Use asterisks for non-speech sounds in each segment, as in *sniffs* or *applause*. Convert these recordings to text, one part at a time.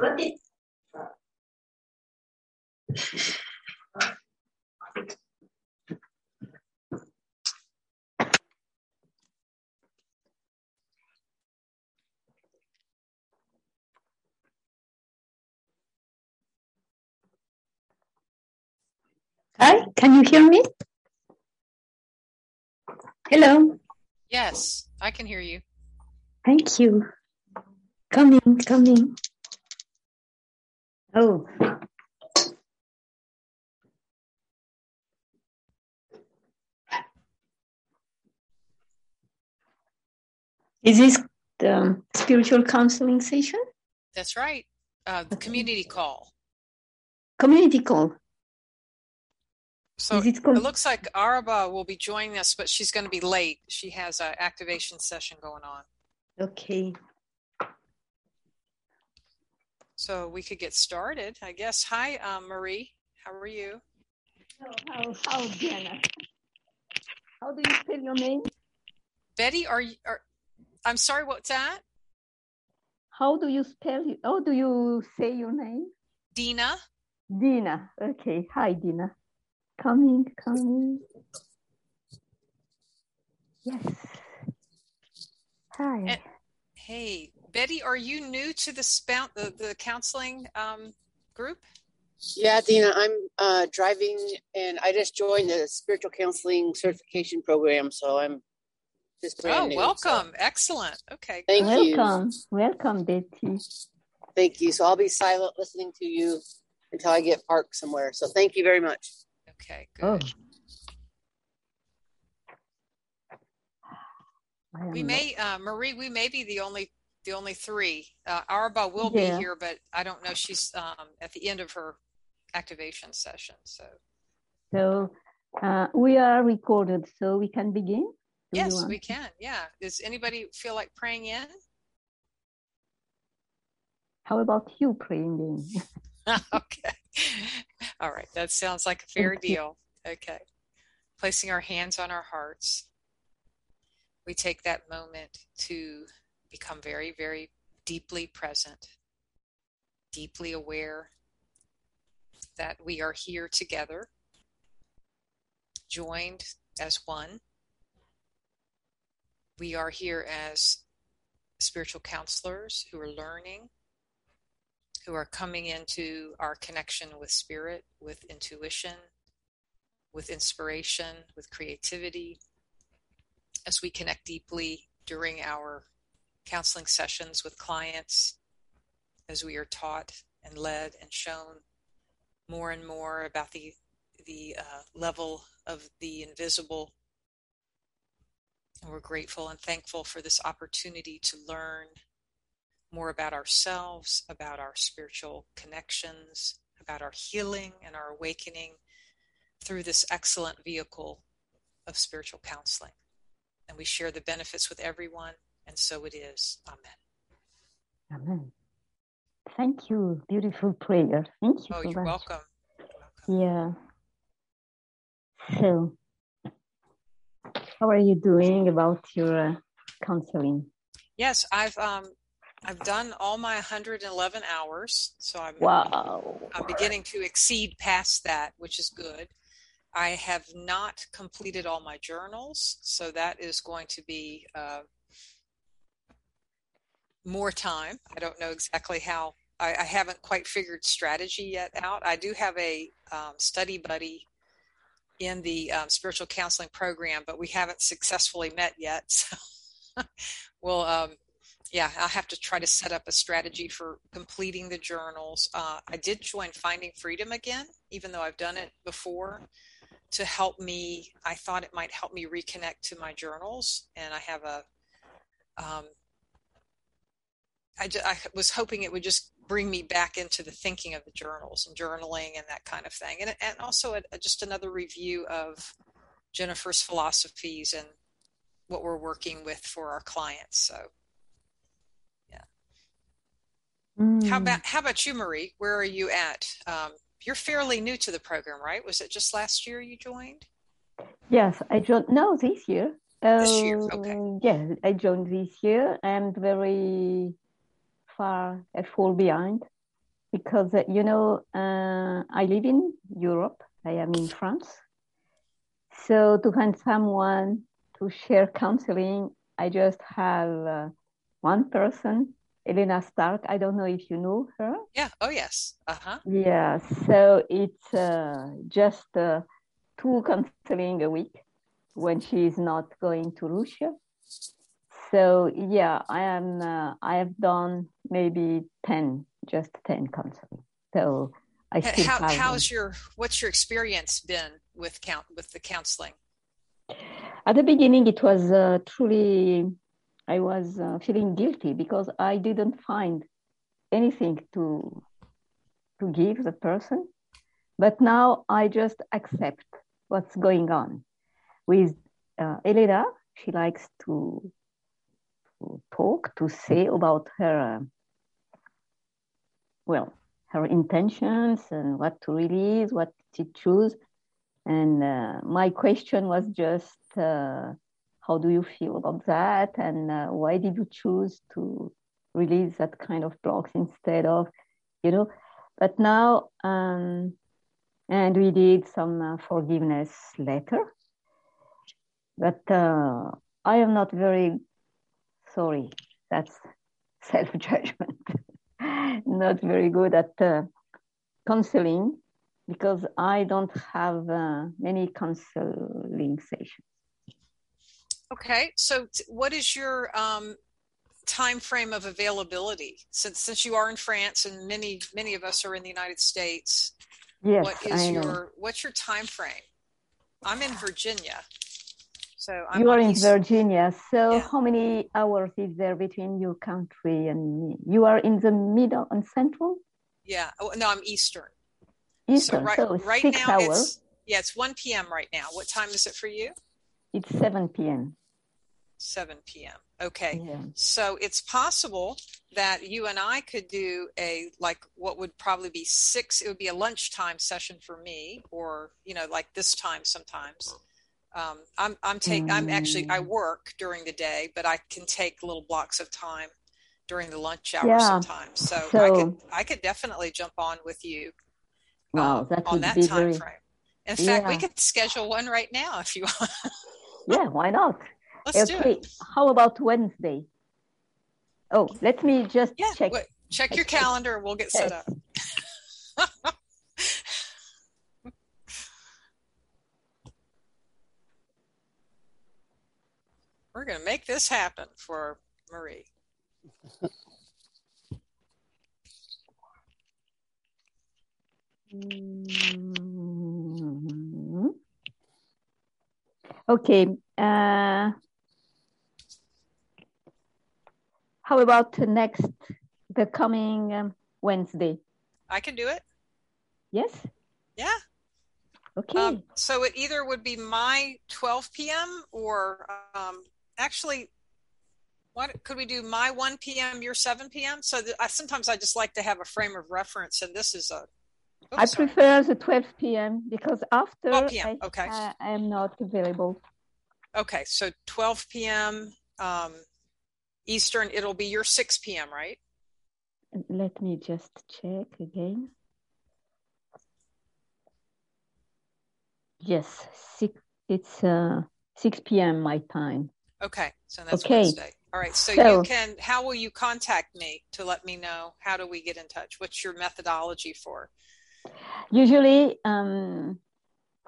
各地。Hi, can you hear me? Hello. Yes, I can hear you. Thank you. Coming, coming. Oh. Is this the spiritual counseling session? That's right. Uh, the community call. Community call. So Is it, it looks like Araba will be joining us, but she's going to be late. She has an activation session going on. Okay. So we could get started, I guess. Hi, um, Marie. How are you? How, how, Diana? How do you spell your name? Betty, are you? Are, I'm sorry. What's that? How do you spell it? How do you say your name? Dina. Dina. Okay. Hi, Dina. Coming, coming. Yes. Hi. And- Hey, Betty, are you new to the spout the, the counseling um, group? Yeah, Dina, I'm uh, driving and I just joined the spiritual counseling certification program, so I'm just brand oh, new. welcome. so Excellent. Okay. thank you. welcome. Welcome, Betty. Thank you. So I'll be silent listening to you until I get parked somewhere. So thank you very much. Okay. Oh. Good. Am We may, uh, Marie, we may be the only the only three. Uh, Arba will Yeah. be here, but I don't know. She's um, at the end of her activation session. So So uh, we are recorded, so we can begin. Do yes, we can. Yeah. Does anybody feel like praying in? How about you praying in? *laughs* *laughs* okay. All right. That sounds like a fair deal. Okay. Placing our hands on our hearts, we take that moment to become very, very deeply present, deeply aware that we are here together, joined as one. We are here as spiritual counselors who are learning who are coming into our connection with spirit, with intuition, with inspiration, with creativity, as we connect deeply during our counseling sessions with clients, as we are taught and led and shown more and more about the the uh, level of the invisible. And we're grateful and thankful for this opportunity to learn more about ourselves, about our spiritual connections, about our healing and our awakening through this excellent vehicle of spiritual counseling. And we share the benefits with everyone, and so it is. Amen. Amen. Thank you. Beautiful prayer. Thank you Oh, you're welcome. Welcome. Yeah. So, how are you doing about your uh, counseling? Yes, I've um, I've done all my 111 hours, so I'm Wow. I'm beginning to exceed past that, which is good. I have not completed all my journals, so that is going to be uh, more time. I don't know exactly how. I, I haven't quite figured strategy yet out. I do have a um, study buddy in the um, spiritual counseling program, but we haven't successfully met yet. *laughs* So we'll um, yeah, I'll have to try to set up a strategy for completing the journals. Uh, I did join Finding Freedom again, even though I've done it before, to help me. I thought it might help me reconnect to my journals, and I have a. Um, I, ju- I was hoping it would just bring me back into the thinking of the journals and journaling and that kind of thing, and and also a- just another review of Jennifer's philosophies and what we're working with for our clients. So how Mm. about how about you, Marie? Where are you at? Um, you're fairly new to the program, right? Was it just last year you joined? Yes, I joined. No, this year. This year, okay. Uh, yeah, I joined this year. I'm very far, I fall behind because uh, you know uh, I live in Europe. I am in France. So to find someone to share counseling, I just have uh, one person, Elena Stark. I don't know if you know her. Yeah. Oh, yes. Uh huh. Yeah, so it's uh, just uh, two counseling a week when she is not going to Russia. So yeah, I am. Uh, I have done maybe ten, just ten counseling. So I still How have. how's your what's your experience been with count with the counseling? At the beginning, it was uh, truly. I was uh, feeling guilty because I didn't find anything to to give the person, but now I just accept what's going on. With uh, Elena, she likes to, to talk, to say about her, uh, well, her intentions and what to release, what to choose. And uh, my question was just, uh, how do you feel about that? And uh, why did you choose to release that kind of blocks instead of, you know? But now, um, and we did some uh, forgiveness letter. But uh, I am not very sorry. That's *laughs* self judgment. *laughs* not very good at uh, counseling because I don't have uh, many counseling sessions. Okay. So t- what is your um, time frame of availability? Since since you are in France and many many of us are in the United States, Yes, what is I know. your what's your time frame? I'm in Virginia. So I'm you are in East- Virginia. So Yeah. how many hours is there between your country and me? You are in the middle and central? Yeah. Oh, no, I'm Eastern. Eastern. so right, so right now hours. it's yeah, it's 1 p.m. right now. What time is it for you? It's 7 p.m. 7 p.m. Okay. Yeah. So it's possible that you and I could do a like what would probably be six. It would be a lunchtime session for me, or you know, like this time sometimes. Um, I'm I'm take I'm actually I Mm. work during the day, but I can take little blocks of time during the lunch hour Yeah. sometimes. So, I could I could definitely jump on with you Wow, um, that on that be time very. frame. In fact, we Yeah. could schedule one right now if you *laughs* want. Yeah, why not? Let's do okay. it. How about Wednesday? Oh, let me just Yeah. check. wait, check your calendar we'll get set up. *laughs* We're going to make this happen for Marie. Mm. Okay. Uh, how about the next, the coming um, Wednesday? I can do it. Yes. Yeah. Okay. Um, so it either would be my 12 p.m. or um, actually, what could we do? My 1 p.m., your 7 p.m. So I, sometimes I just like to have a frame of reference, and this is a. I Oops, sorry. prefer the 12 p.m. because after 12 p.m., I, okay. I, I am not available. Okay, so 12 p.m. Um, Eastern. It'll be your 6 p.m. Right? Let me just check again. Yes, six, it's uh, 6 p.m. my time. Okay, so that's Okay. Wednesday. All right, so, So- you can. How will you contact me to let me know? How do we get in touch? What's your methodology for? Usually, um,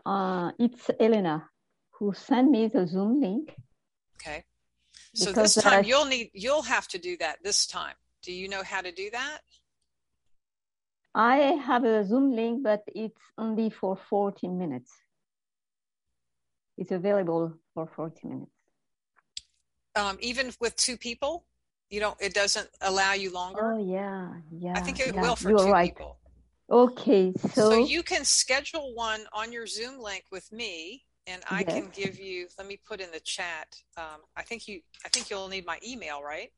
uh, it's Elena who sent me the Zoom link. Okay. So Because, this time uh, you'll need you'll have to do that this time. Do you know how to do that? I have a Zoom link, but it's only for 40 minutes. It's available for 40 minutes. Um, even with two people, you don't. It doesn't allow you longer. Oh, yeah, yeah. I think it yeah, will for two right. people. Okay, So, so, you can schedule one on your Zoom link with me, and I Yes. can give you. Let me put in the chat. Um, I think you. I think you'll need my email, right?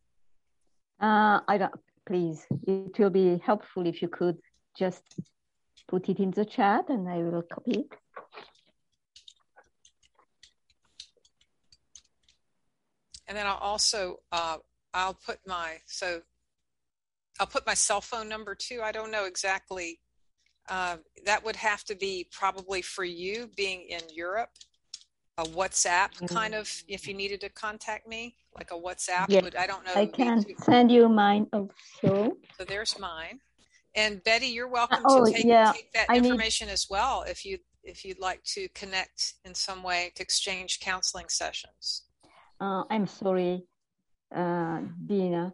Uh, I don't, please, it will be helpful if you could just put it in the chat and I will copy it. And then I'll also uh, I'll put my so I'll put my cell phone number too. I don't know exactly. Uh, that would have to be probably for you being in Europe. A WhatsApp kind of if you needed to contact me, like a WhatsApp Yes, would I don't know. I can send you mine also. So there's mine. And Betty, you're welcome oh, to take, yeah, take that I need- information as well if you if you'd like to connect in some way to exchange counseling sessions. Uh, I'm sorry, uh, Dina.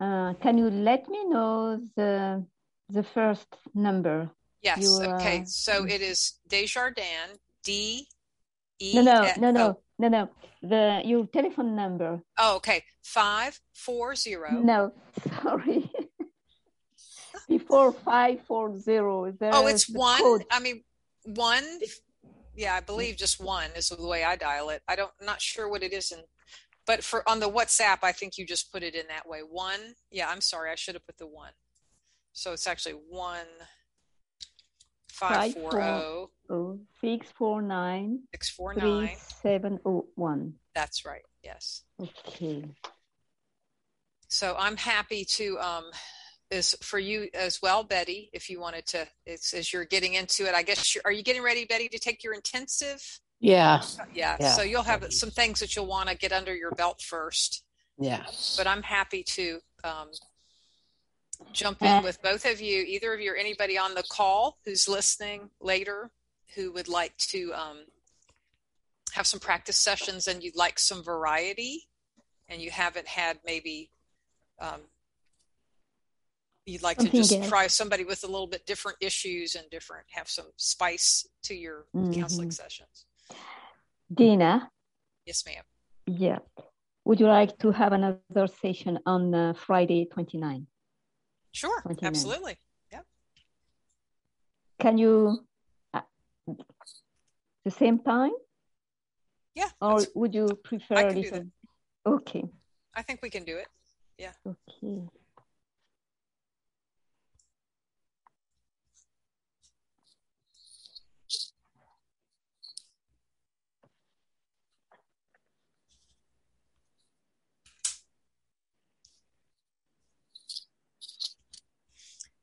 Uh, can you let me know the the first number? Yes. You, okay. uh, So it is Desjardins. D. E. No, no, no, no, Oh, no, no. The your telephone number. oh, okay. Five four zero. No, *laughs* sorry. Before five four zero. Oh, it's one. code. I mean, one. Yeah, I believe just one is the way I dial it. I don't, not sure what it is in, but for on the WhatsApp, I think you just put it in that way. One. Yeah, I'm sorry, I should have put the one. So it's actually one five Five, four four. zero Oh, six four nine six four three nine. seven oh one. That's right. Yes. Okay. So I'm happy to um is for you as well, Betty, if you wanted to it's as you're getting into it. I guess you're are you getting ready, Betty, to take your intensive? Yeah. Yeah. Yeah. So you'll have some things that you'll want to get under your belt first. Yeah. But I'm happy to um jump in Uh, with both of you, either of you or anybody on the call who's listening later who would like to um have some practice sessions and you'd like some variety and you haven't had maybe um, you'd like to just else. try somebody with a little bit different issues and different have some spice to your counseling Mhm. sessions Dina, yes ma'am yeah. Would you like to have another session on uh, Friday 29? Sure 29. absolutely Can you uh, the same time yeah or would you prefer I a can do little? Okay. i think we can do it Yeah. Okay.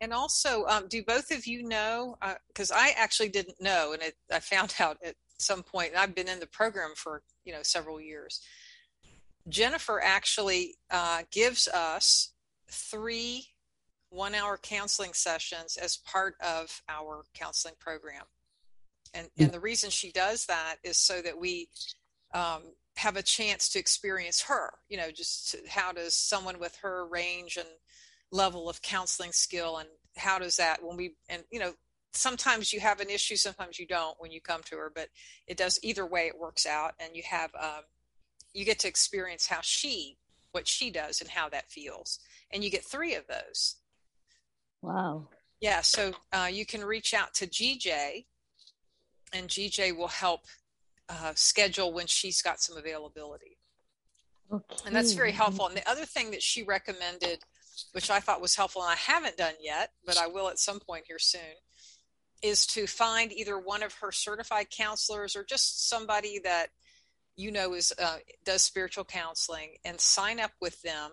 And also, um, do both of you know? Because I actually didn't know, and it, I found *laughs* out at some point. I've been in the program for you know several years. Jennifer actually uh, gives us three one-hour counseling sessions as part of our counseling program, and and the reason she does that is so that we um, have a chance to experience her. You know, just to, how does someone with her range and level of counseling skill and how does that when we and you know sometimes you have an issue sometimes you don't when you come to her but it does either way it works out and you have um, you get to experience how she what she does and how that feels and you get three of those Wow. yeah so uh, you can reach out to gj and gj will help uh, schedule when she's got some availability Okay. and that's very helpful. And the other thing that she recommended, which I thought was helpful, and I haven't done yet, but I will at some point here soon, is to find either one of her certified counselors or just somebody that you know is uh, does spiritual counseling and sign up with them.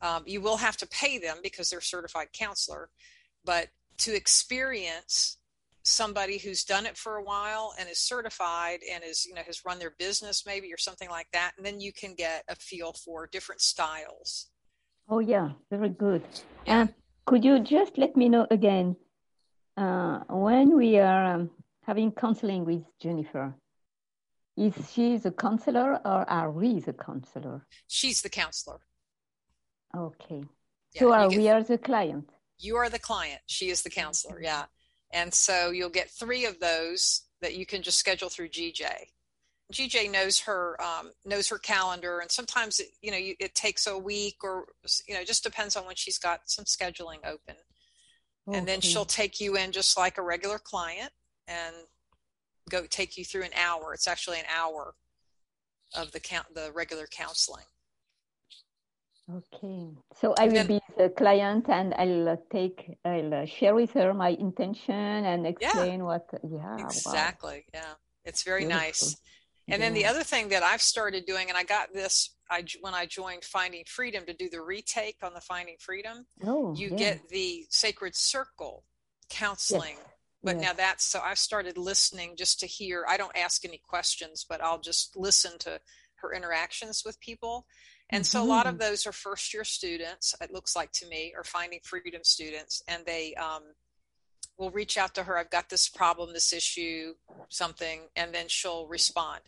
Um, you will have to pay them because they're certified counselor, but to experience somebody who's done it for a while and is certified and is you know has run their business maybe or something like that and then you can get a feel for different styles Oh yeah, very good. Yeah. And could you just let me know again uh, when we are um, having counseling with Jennifer? Is she the counselor or are we the counselor? she's the counselor Okay. Yeah, so are get- we are the client? you are the client she is the counselor yeah and so you'll get three of those that you can just schedule through gj gj knows her um, knows her calendar and sometimes it, you know you, it takes a week or you know it just depends on when she's got some scheduling open and then she'll take you in just like a regular client and go take you through an hour. It's actually an hour of the count the regular counseling. Okay, so I will then- be the client and I'll take, I'll share with her my intention and explain what, yeah, wow, Exactly. Yeah. It's very Beautiful. nice. And then the other thing that I've started doing, and I got this I, when I joined Finding Freedom to do the retake on the Finding Freedom, Oh, you yeah. get the Sacred Circle counseling. But yes. now that's so I've started listening just to hear. I don't ask any questions, but I'll just listen to her interactions with people. And so a lot of Mhm. those are first year students, it looks like to me, or Finding Freedom students. And they um, will reach out to her. I've got this problem, this issue, something, and then she'll respond.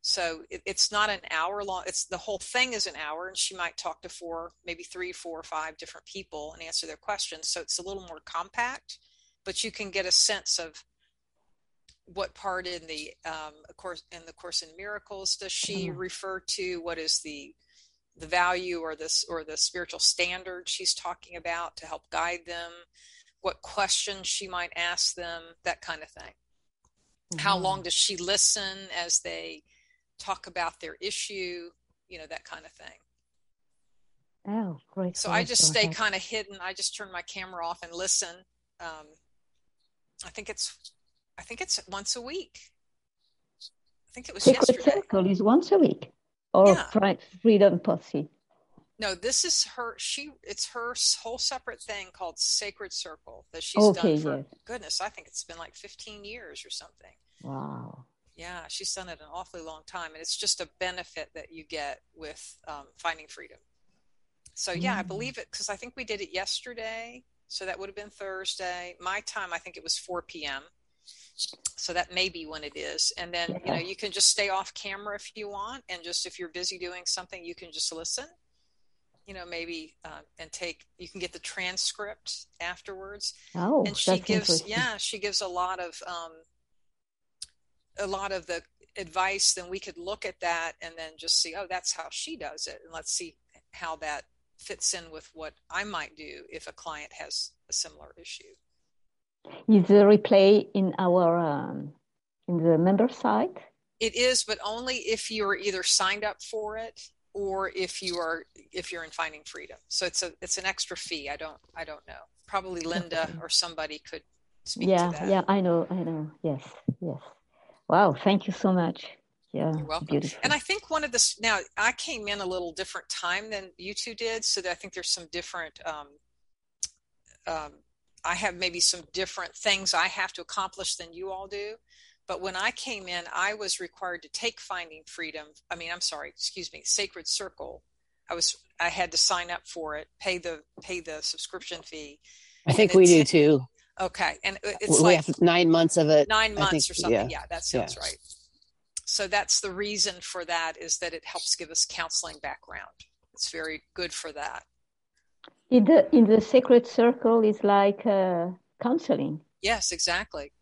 So it, it's not an hour long. It's the whole thing is an hour, and she might talk to four, maybe three, four, or five different people and answer their questions. So it's a little more compact, but you can get a sense of what part in the um, course in the course in miracles does she Mhm. refer to? What is the the value or this or the spiritual standard she's talking about to help guide them? What questions she might ask them? That kind of thing how long does she listen as they talk about their issue you know that kind of thing Oh, great. so i just stay kind of hidden i just turn my camera off and listen um, i think it's i think it's once a week i think it was Sacred yesterday Circle is once a week or Yeah. Freedom Posse. No this is her she it's her whole separate thing called sacred circle that she's Okay, done for yes. goodness i think it's been like 15 years or something Wow. Yeah, she's done it an awfully long time, and it's just a benefit that you get with um, finding freedom. So yeah, I Mm. believe it because I think we did it yesterday, so that would have been Thursday. My time, I think it was 4 p.m. So that may be when it is, and then you know you can just stay off camera if you want, and just if you're busy doing something, you can just listen. You know, maybe uh, and take. You can get the transcript afterwards Oh, and she gives yeah she gives a lot of um a lot of the advice then we could look at that and then just see oh that's how she does it and let's see how that fits in with what i might do if a client has a similar issue Is the replay in our um, in the member site? it is but only if you're either signed up for it or if you are if you're in finding freedom so it's a it's an extra fee i don't i don't know probably linda or somebody could speak Yeah, to that yeah, yeah, I know, I know. Yes, yes. Wow, thank you so much. Yeah, You're welcome. beautiful. And I think one of the now I came in a little different time than you two did, so that I think there's some different. Um, um, I have maybe some different things I have to accomplish than you all do. But when I came in, I was required to take Finding Freedom. I mean, I'm sorry, excuse me, Sacred Circle. I was I had to sign up for it, pay the pay the subscription fee. I think we do too. Okay, and it's we like have nine months of it. nine months think- or something. yeah. Yeah, that sounds Yeah. right. So that's the reason for that is that it helps give us counseling background. It's very good for that. In the in the sacred circle is like uh, counseling. Yes, exactly.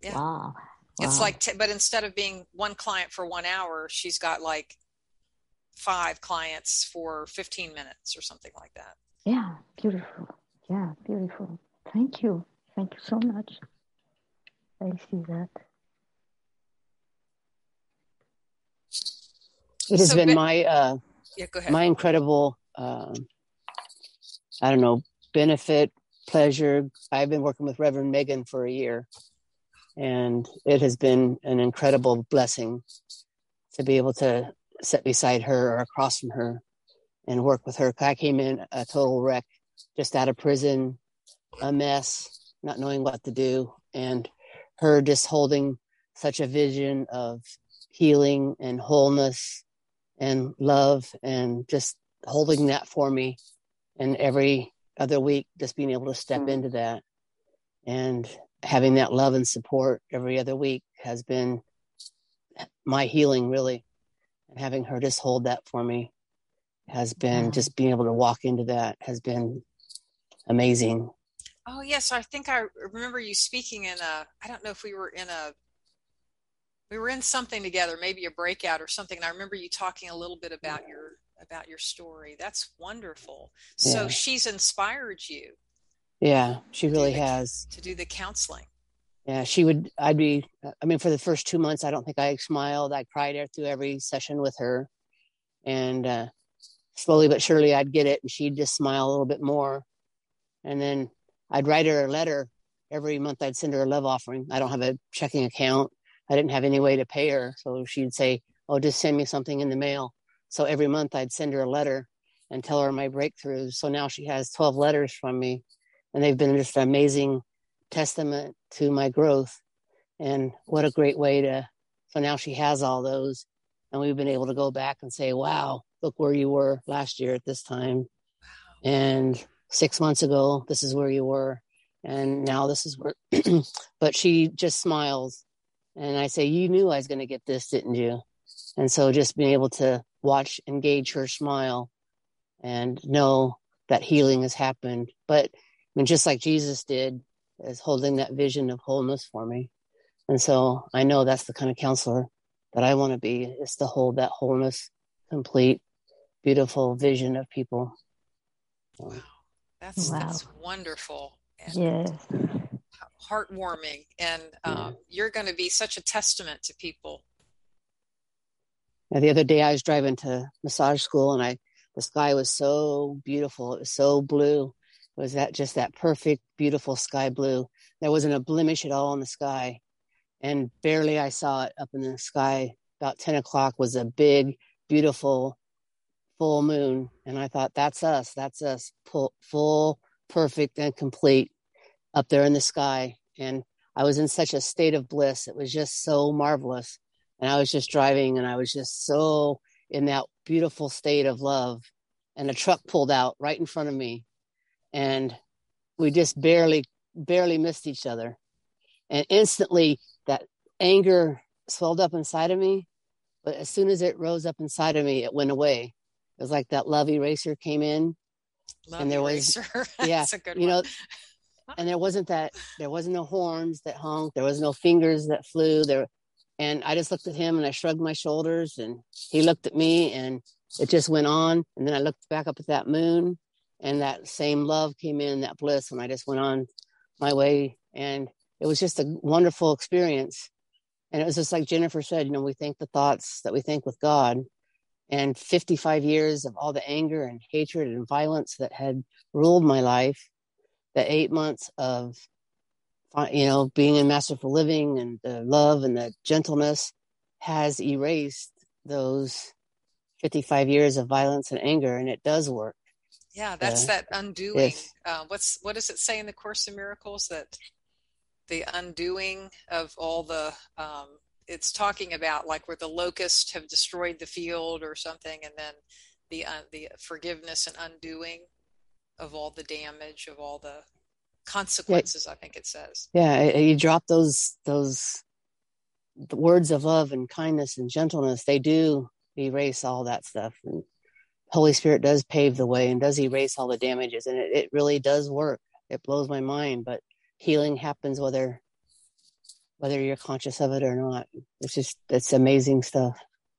Yeah. Wow. It's like, t- but instead of being one client for one hour, she's got like five clients for 15 minutes or something like that. Yeah, beautiful. Yeah, beautiful. Thank you. Thank you so much. I see that. It has So been Be- my uh, Yeah, go ahead. my incredible um, I don't know benefit pleasure. I've been working with Reverend Megan for a year, and it has been an incredible blessing to be able to sit beside her or across from her and work with her. I came in a total wreck, just out of prison, a mess, not knowing what to do, and her just holding such a vision of healing and wholeness and love and just holding that for me and every other week just being able to step Mm. into that and having that love and support every other week has been my healing really and having her just hold that for me has been Wow. just being able to walk into that has been amazing Oh, yes. I think I remember you speaking in a, I don't know if we were in a, we were in something together, maybe a breakout or something. And I remember you talking a little bit about your, about your story. That's wonderful. So she's inspired you yeah she really the- has to do the counseling. yeah, she would. I'd be. I mean, for the first two months, I don't think I smiled. I cried through every session with her, and uh, slowly but surely, I'd get it, and she'd just smile a little bit more. And then I'd write her a letter every month. I'd send her a love offering. I don't have a checking account. I didn't have any way to pay her, so she'd say, "Oh, just send me something in the mail." So every month, I'd send her a letter and tell her my breakthroughs. So now she has twelve letters from me, and they've been just an amazing testament to my growth. And what a great way to, so now she has all those. And we've been able to go back and say, wow, look where you were last year at this time. And six months ago, this is where you were. And now this is where, *clears throat* but she just smiles. And I say, You knew I was going to get this, didn't you? And so just being able to watch, engage her smile and know that healing has happened. But mean, just like Jesus did, is holding that vision of wholeness for me. And so I know that's the kind of counselor that I want to be is to hold that wholeness, complete, beautiful vision of people. Wow. That's wow. that's wonderful. And yes. Heartwarming. And um, yeah. you're going to be such a testament to people. Now, the other day I was driving to massage school and I the sky was so beautiful. It was so blue was that just that perfect, beautiful sky blue. There wasn't a blemish at all in the sky. And barely I saw it up in the sky. About 10 o'clock was a big, beautiful full moon. And I thought, that's us. That's us. Full, full perfect, and complete up there in the sky. And I was in such a state of bliss. It was just so marvelous. And I was just driving and I was just so in that beautiful state of love. And a truck pulled out right in front of me and we just barely barely missed each other. And instantly that anger swelled up inside of me but as soon as it rose up inside of me it went away. It was like that love eraser came in. Love and there eraser. *laughs* was yeah you know and there wasn't that there wasn't no horns that honked there was no fingers that flew. There and i just looked at him and i shrugged my shoulders and he looked at me and it just went on. And then i looked back up at that moon and that same love came in that bliss and i just went on my way. And it was just a wonderful experience. And it was just like jennifer said you know we think the thoughts that we think with god and 55 years of all the anger and hatred and violence that had ruled my life the eight months of you know being in masterful living and the love and the gentleness has erased those 55 years of violence and anger and it does work yeah, that's that undoing. Uh, what's what does it say in the Course in Miracles that the undoing of all the um, it's talking about like where the locusts have destroyed the field or something, and then the uh, the forgiveness and undoing of all the damage of all the consequences. Yeah. I think it says. Yeah, you drop those those words of love and kindness and gentleness. They do erase all that stuff and Holy Spirit does pave the way and does erase all the damages, and it, it really does work. It blows my mind, but healing happens whether whether you're conscious of it or not. It's just it's amazing stuff.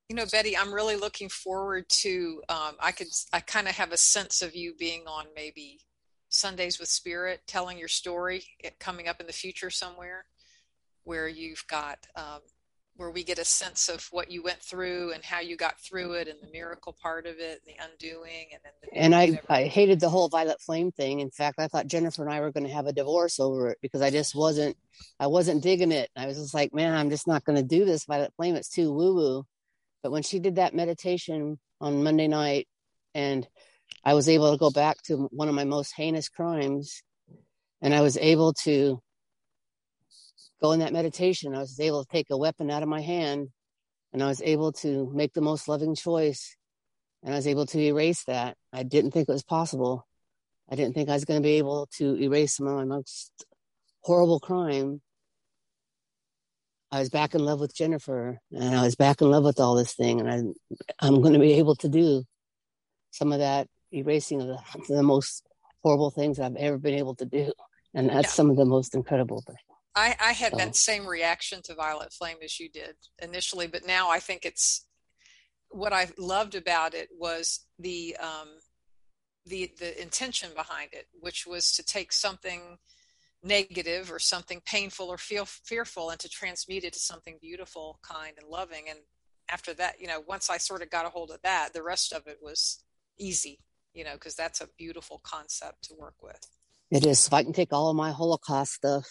You know, Betty, I'm really looking forward to. Um, I could, I kind of have a sense of you being on maybe Sundays with Spirit, telling your story, coming up in the future somewhere, where you've got um, where we get a sense of what you went through and how you got through it and the miracle part of it and the undoing and then the and I, I hated the whole violet flame thing. In fact i thought jennifer and i were going to have a divorce over it because i just wasn't i wasn't digging it. I was just like man i'm just not going to do this violet flame. It's too woo woo but when she did that meditation on monday night and i was able to go back to one of my most heinous crimes and i was able to go in that meditation, I was able to take a weapon out of my hand and I was able to make the most loving choice. And I was able to erase that. I didn't think it was possible. I didn't think I was going to be able to erase some of my most horrible crime. I was back in love with Jennifer and I was back in love with all this thing. And I, I'm going to be able to do some of that erasing of the, the most horrible things I've ever been able to do. And that's yeah. some of the most incredible things. I, I had that same reaction to Violet Flame as you did initially, but now I think it's what I loved about it was the um, the the intention behind it, which was to take something negative or something painful or feel fearful and to transmute it to something beautiful kind and loving. And after that you know once i sort of got a hold of that the rest of it was easy you know because that's a beautiful concept to work with. It is. If i can take all of my holocaust stuff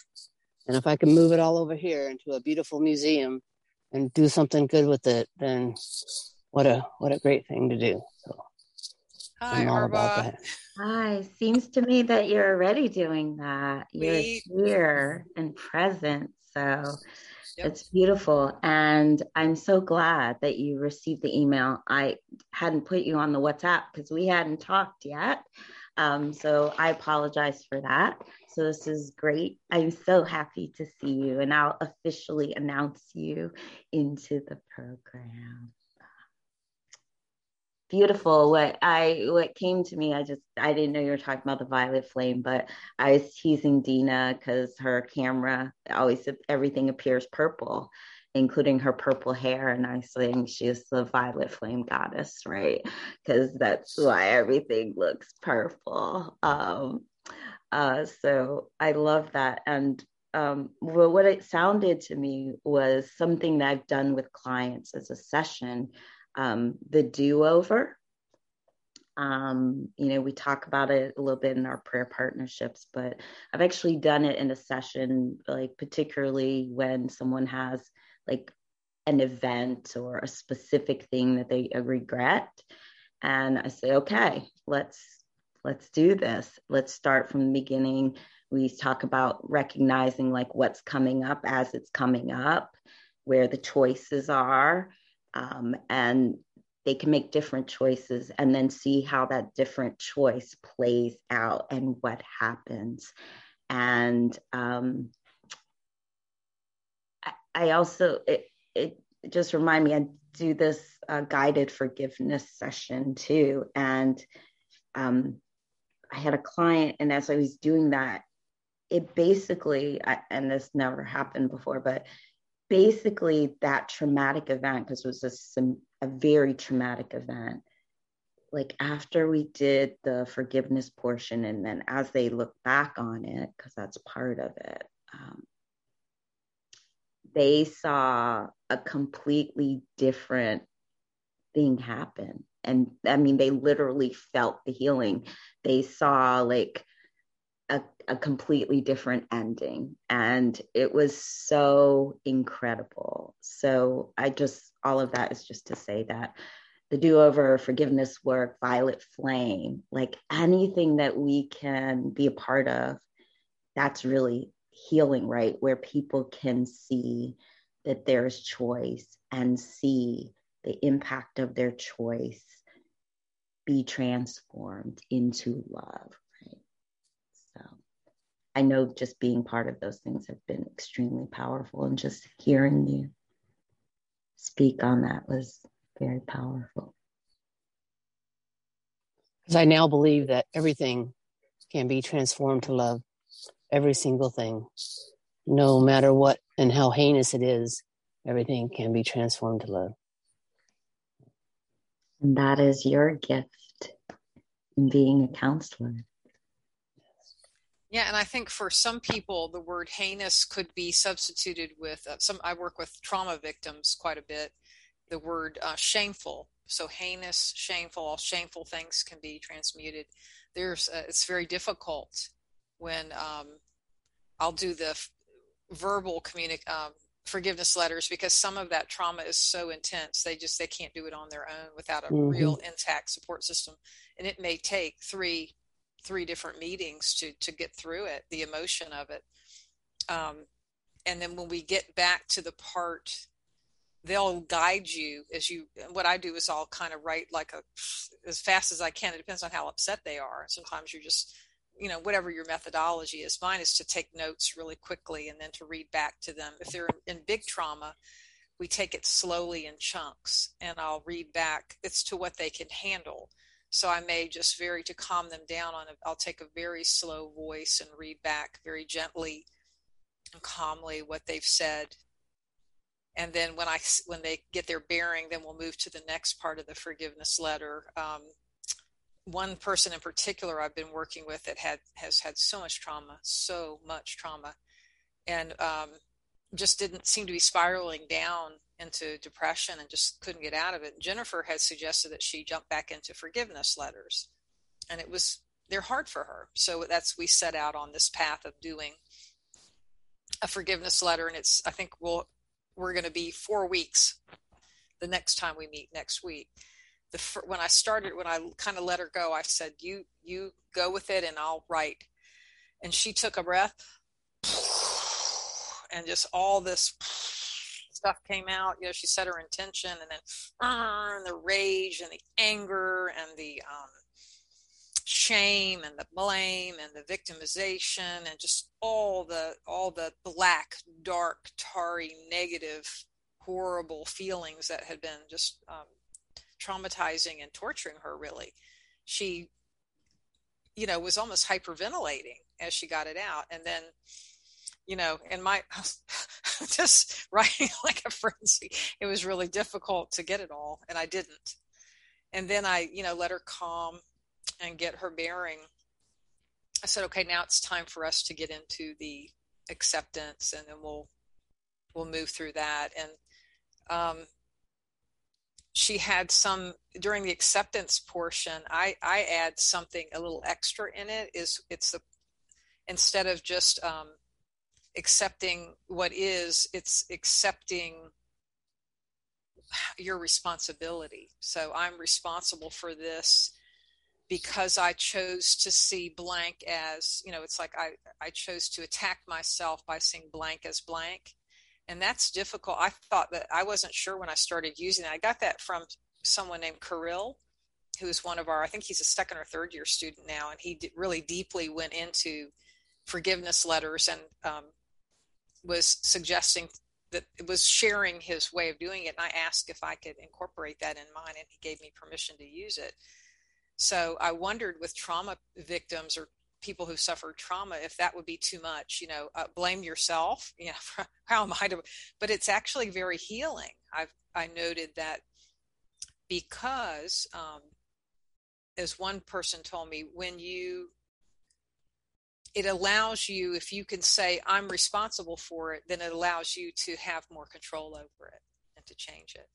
and if i can move it all over here into a beautiful museum and do something good with it then what a what a great thing to do so Hi, I'm all Arba. about that. Hi. Seems to me that you're already doing that. You're we, here and present. So yep. it's beautiful. And I'm so glad that you received the email. I hadn't put you on the WhatsApp because we hadn't talked yet. Um, so I apologize for that. So this is great. I'm so happy to see you, and I'll officially announce you into the program. Beautiful. What i what came to me i just i didn't know you were talking about the violet flame but i was teasing dina because her camera always everything appears purple including her purple hair and i think she's the violet flame goddess right? Because that's why everything looks purple. Um uh so i love that and um, well, what it sounded to me was something that I've done with clients as a session um, the do over. Um, you know, we talk about it a little bit in our prayer partnerships, but I've actually done it in a session, like particularly when someone has like an event or a specific thing that they regret. And I say, okay, let's let's do this. Let's start from the beginning. We talk about recognizing like what's coming up as it's coming up, where the choices are, um, and they can make different choices and then see how that different choice plays out and what happens. And um, I also, it, it just remind me, I do this uh, guided forgiveness session too. And um, I had a client, and as I was doing that, it basically, and this never happened before, but basically that traumatic event because it was a, a very traumatic event like after we did the forgiveness portion and then as they look back on it because that's part of it um, they saw a completely different thing happen and i mean they literally felt the healing they saw like a, a completely different ending. And it was so incredible. So I just, all of that is just to say that the do over forgiveness work, Violet Flame, like anything that we can be a part of, that's really healing, right? Where people can see that there's choice and see the impact of their choice be transformed into love. Right? So I know just being part of those things have been extremely powerful, and just hearing you speak on that was very powerful. Because I now believe that everything can be transformed to love, every single thing, no matter what and how heinous it is, everything can be transformed to love. And that is your gift in being a counselor. Yeah, and I think for some people, the word heinous could be substituted with uh, some. I work with trauma victims quite a bit. The word uh, shameful. So heinous, shameful, all shameful things can be transmuted. There's, uh, it's very difficult when um, I'll do the verbal communic um, forgiveness letters because some of that trauma is so intense they just they can't do it on their own without a mm-hmm. real intact support system, and it may take three three different meetings to to get through it, the emotion of it. Um, and then when we get back to the part, they'll guide you as you. What I do is I'll kind of write like a as fast as I can. It depends on how upset they are. Sometimes you're just you know whatever your methodology is mine is to take notes really quickly and then to read back to them if they're in big trauma we take it slowly in chunks and i'll read back it's to what they can handle so I may just very to calm them down on. A, I'll take a very slow voice and read back very gently and calmly what they've said. And then when I when they get their bearing, then we'll move to the next part of the forgiveness letter. Um, one person in particular I've been working with that had has had so much trauma, so much trauma, and um, just didn't seem to be spiraling down into depression and just couldn't get out of it. Jennifer had suggested that she jump back into forgiveness letters, and it was they're hard for her. So that's we set out on this path of doing a forgiveness letter, and it's I think we'll we're going to be four weeks the next time we meet next week the when I started when I kind of let her go, I said, "You you go with it, and I'll write." And she took a breath, *sighs* and just all this *sighs* stuff came out. You know, she set her intention, and then *sniffs* and the rage and the anger and the um, shame and the blame and the victimization and just all the all the black, dark, tarry, negative, horrible feelings that had been just um, traumatizing and torturing her really. She you know was almost hyperventilating as she got it out. And then you know and my *laughs* just writing *laughs* like a frenzy it was really difficult to get it all and i didn't. And then i you know let her calm and get her bearing. I said okay now it's time for us to get into the acceptance and then we'll we'll move through that. And um, she had some during the acceptance portion i i add something a little extra in it is it's the instead of just um, accepting what is it's accepting your responsibility. So i'm responsible for this because i chose to see blank as you know it's like i i chose to attack myself by seeing blank as blank and that's difficult. I thought that I wasn't sure when I started using it. I got that from someone named Kirill, who is one of our, I think he's a second or third year student now, and he really deeply went into forgiveness letters and um, was suggesting that it was sharing his way of doing it. And I asked if I could incorporate that in mine, and he gave me permission to use it. So I wondered with trauma victims or people who suffer trauma if that would be too much you know uh, blame yourself *laughs* you know how am i to but it's actually very healing. I've i noted that because um, as one person told me when you it allows you if you can say i'm responsible for it then it allows you to have more control over it and to change it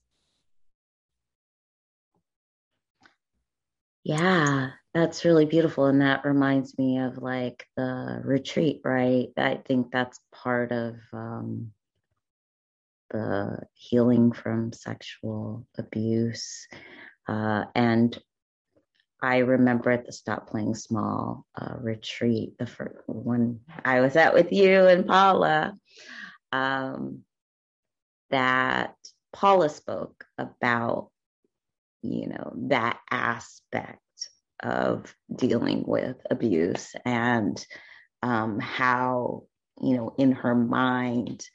Yeah, that's really beautiful. And that reminds me of like the retreat, right? I think that's part of um, the healing from sexual abuse. Uh, and I remember at the Stop Playing Small uh, retreat, the first one I was at with you and Paula, um, that Paula spoke about you know, that aspect of dealing with abuse and um, how, you know, in her mind,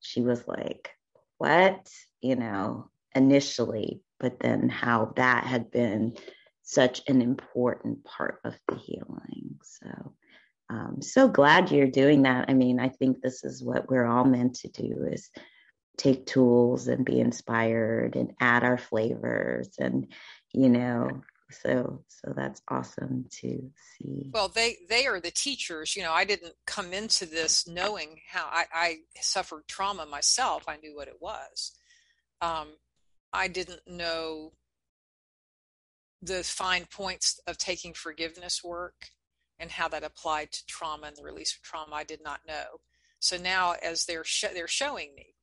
she was like, what, you know, initially, but then how that had been such an important part of the healing. So, um, so glad you're doing that. I mean, I think this is what we're all meant to do is take tools and be inspired and add our flavors and you know so so that's awesome to see. Well they they are the teachers you know i didn't come into this knowing how i i suffered trauma myself i knew what it was. Um i didn't know the fine points of taking forgiveness work and how that applied to trauma and the release of trauma i did not know. So now as they're sh- they're showing me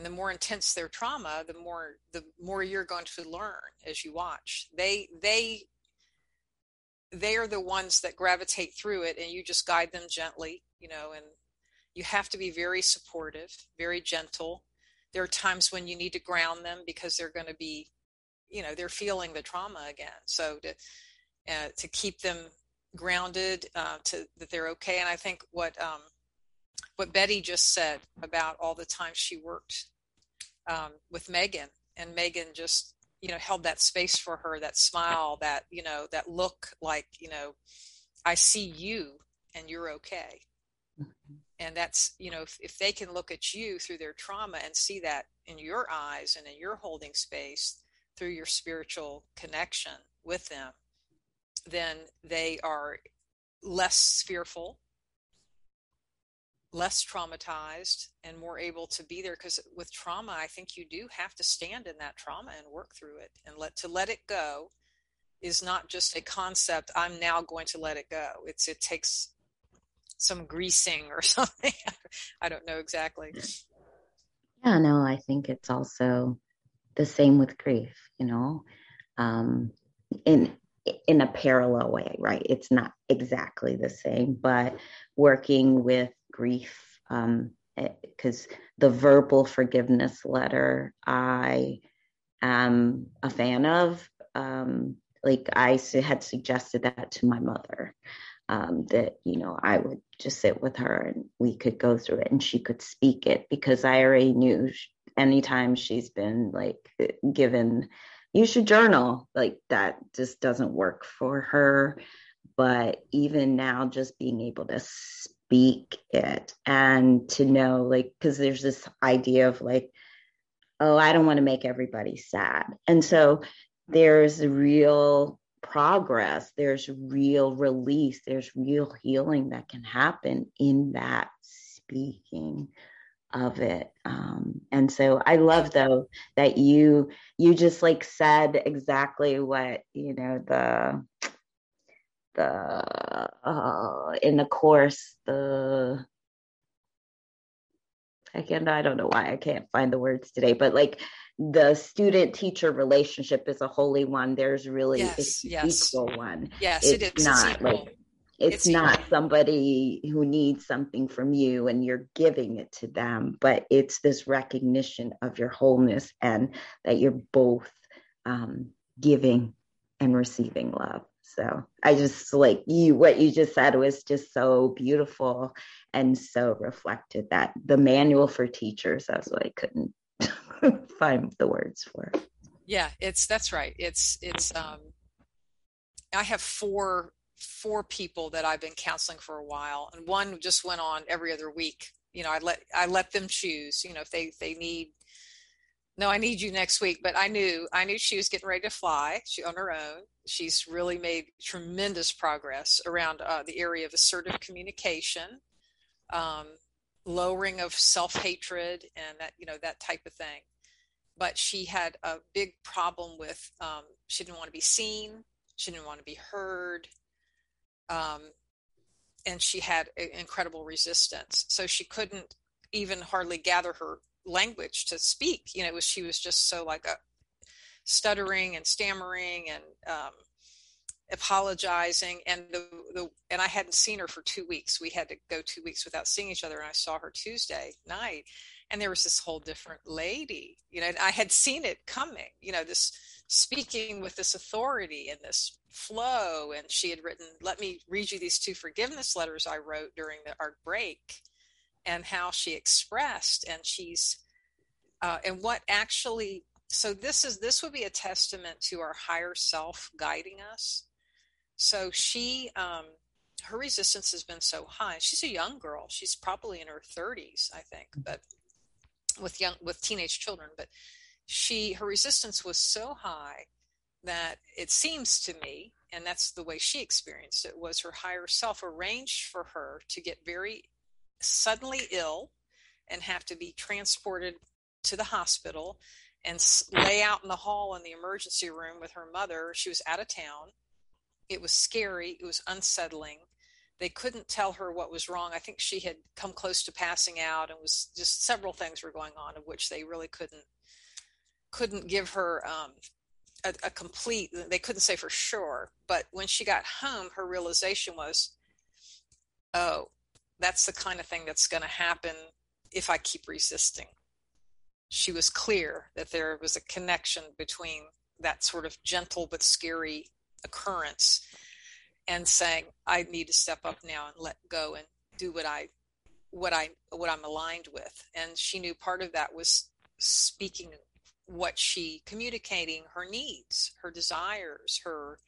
and the more intense their trauma the more the more you're going to learn as you watch. They they they are the ones that gravitate through it and you just guide them gently you know and you have to be very supportive very gentle. There are times when you need to ground them because they're going to be you know they're feeling the trauma again. So to uh, to keep them grounded uh, to that they're okay. And i think what um, what Betty just said about all the time she worked um, with Megan, and Megan just you know held that space for her, that smile, that you know that look like you know I see you and you're okay. Mm-hmm. And that's you know if, if they can look at you through their trauma and see that in your eyes and in your holding space through your spiritual connection with them, then they are less fearful less traumatized and more able to be there because with trauma i think you do have to stand in that trauma and work through it and let to let it go is not just a concept i'm now going to let it go. It's it takes some greasing or *laughs* something. I don't know exactly. Yeah no i think it's also the same with grief you know? Um in in a parallel way right? It's not exactly the same but working with grief because um, the verbal forgiveness letter I am a fan of. Um, like I had suggested that to my mother, um, that you know I would just sit with her and we could go through it and she could speak it because I already knew anytime she's been like given you should journal like that just doesn't work for her but even now just being able to speak it and to know like because there's this idea of like oh i don't want to make everybody sad. And so there's real progress there's real release there's real healing that can happen in that speaking of it. Um, and so i love though that you you just like said exactly what you know the the uh, in the course the again i don't know why i can't find the words today but like the student teacher relationship is a holy one. There's really yes, it's yes. equal one. Yes it's it is not it's like it's, it's not equal. somebody who needs something from you and you're giving it to them but it's this recognition of your wholeness and that you're both um, giving and receiving love so I just like you, what you just said was just so beautiful and so reflected that the manual for teachers, that's what I couldn't *laughs* find the words for. Yeah, it's, that's right. It's, it's, um, I have four, four people that I've been counseling for a while and one just went on every other week. You know, I let, I let them choose, you know, if they, they need no, I need you next week. But I knew, I knew she was getting ready to fly. She on her own. She's really made tremendous progress around uh, the area of assertive communication, um, lowering of self hatred, and that you know that type of thing. But she had a big problem with um, she didn't want to be seen. She didn't want to be heard. Um, and she had incredible resistance. So she couldn't even hardly gather her language to speak. You know, was, she was just so like a stuttering and stammering and um, apologizing. And the, the and I hadn't seen her for two weeks. We had to go two weeks without seeing each other, and I saw her Tuesday night, and there was this whole different lady. You know, I had seen it coming. You know, this speaking with this authority and this flow and she had written let me read you these two forgiveness letters i wrote during the, our break and how she expressed and she's uh, and what actually so this is this would be a testament to our higher self guiding us. So she um her resistance has been so high. She's a young girl. She's probably in her 30s i think but with young with teenage children but she her resistance was so high that it seems to me and that's the way she experienced it was her higher self arranged for her to get very suddenly ill and have to be transported to the hospital and lay out in the hall in the emergency room with her mother. She was out of town. It was scary. It was unsettling. They couldn't tell her what was wrong. I think she had come close to passing out and was just several things were going on of which they really couldn't couldn't give her um, a, a complete. They couldn't say for sure. But when she got home, her realization was, oh, that's the kind of thing that's going to happen if I keep resisting. She was clear that there was a connection between that sort of gentle but scary occurrence and saying, I need to step up now and let go and do what I what I what I'm aligned with. And she knew part of that was speaking what she communicating her needs, her desires, her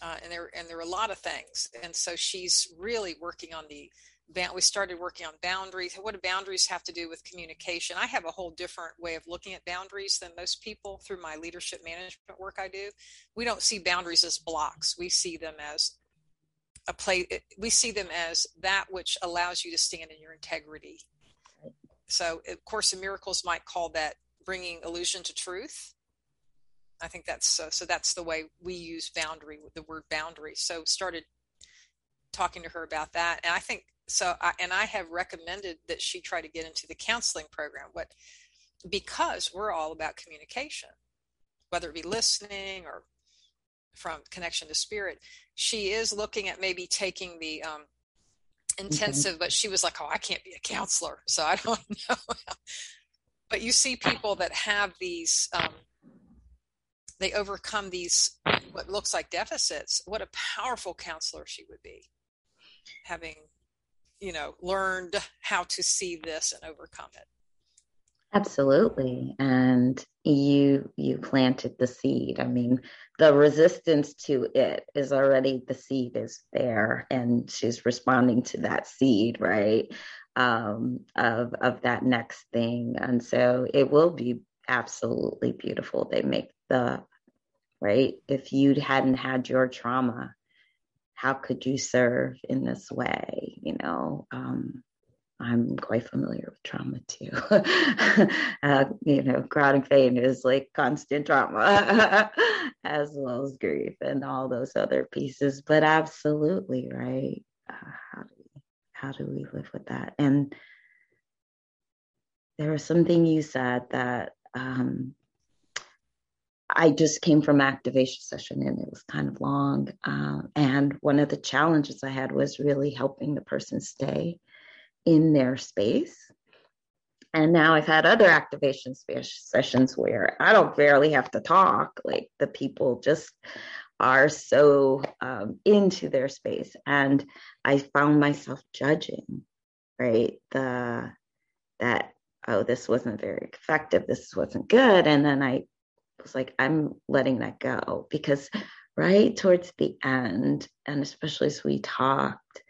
uh, and there and there are a lot of things. And so she's really working on the we started working on boundaries. What do boundaries have to do with communication? I have a whole different way of looking at boundaries than most people through my leadership management work I do. We don't see boundaries as blocks. We see them as a play we see them as that which allows you to stand in your integrity. So of course the miracles might call that bringing illusion to truth. I think that's uh, so that's the way we use boundary the word boundary. So started talking to her about that and I think so I, and I have recommended that she try to get into the counseling program what because we're all about communication whether it be listening or from connection to spirit she is looking at maybe taking the um, intensive but she was like oh i can't be a counselor so i *laughs* don't know but you see people that have these um, they overcome these what looks like deficits what a powerful counselor she would be having you know learned how to see this and overcome it. Absolutely. And you you planted the seed. I mean the resistance to it is already the seed is there and she's responding to that seed right? Um of of that next thing. And so it will be absolutely beautiful. They make the right? If you hadn't had your trauma how could you serve in this way? You know, um, I'm quite familiar with trauma too. *laughs* uh, you know, crowding pain is like constant trauma, *laughs* as well as grief and all those other pieces. But absolutely, right? Uh, how do we, how do we live with that? And there was something you said that um, I just came from activation session and it was kind of long. Uh, and one of the challenges I had was really helping the person stay in their space. And now I've had other activation sessions where I don't barely have to talk. Like the people just are so um, into their space. And I found myself judging, right? The, that, oh, this wasn't very effective. This wasn't good. And then I was like, I'm letting that go because right towards the end, and especially as we talked,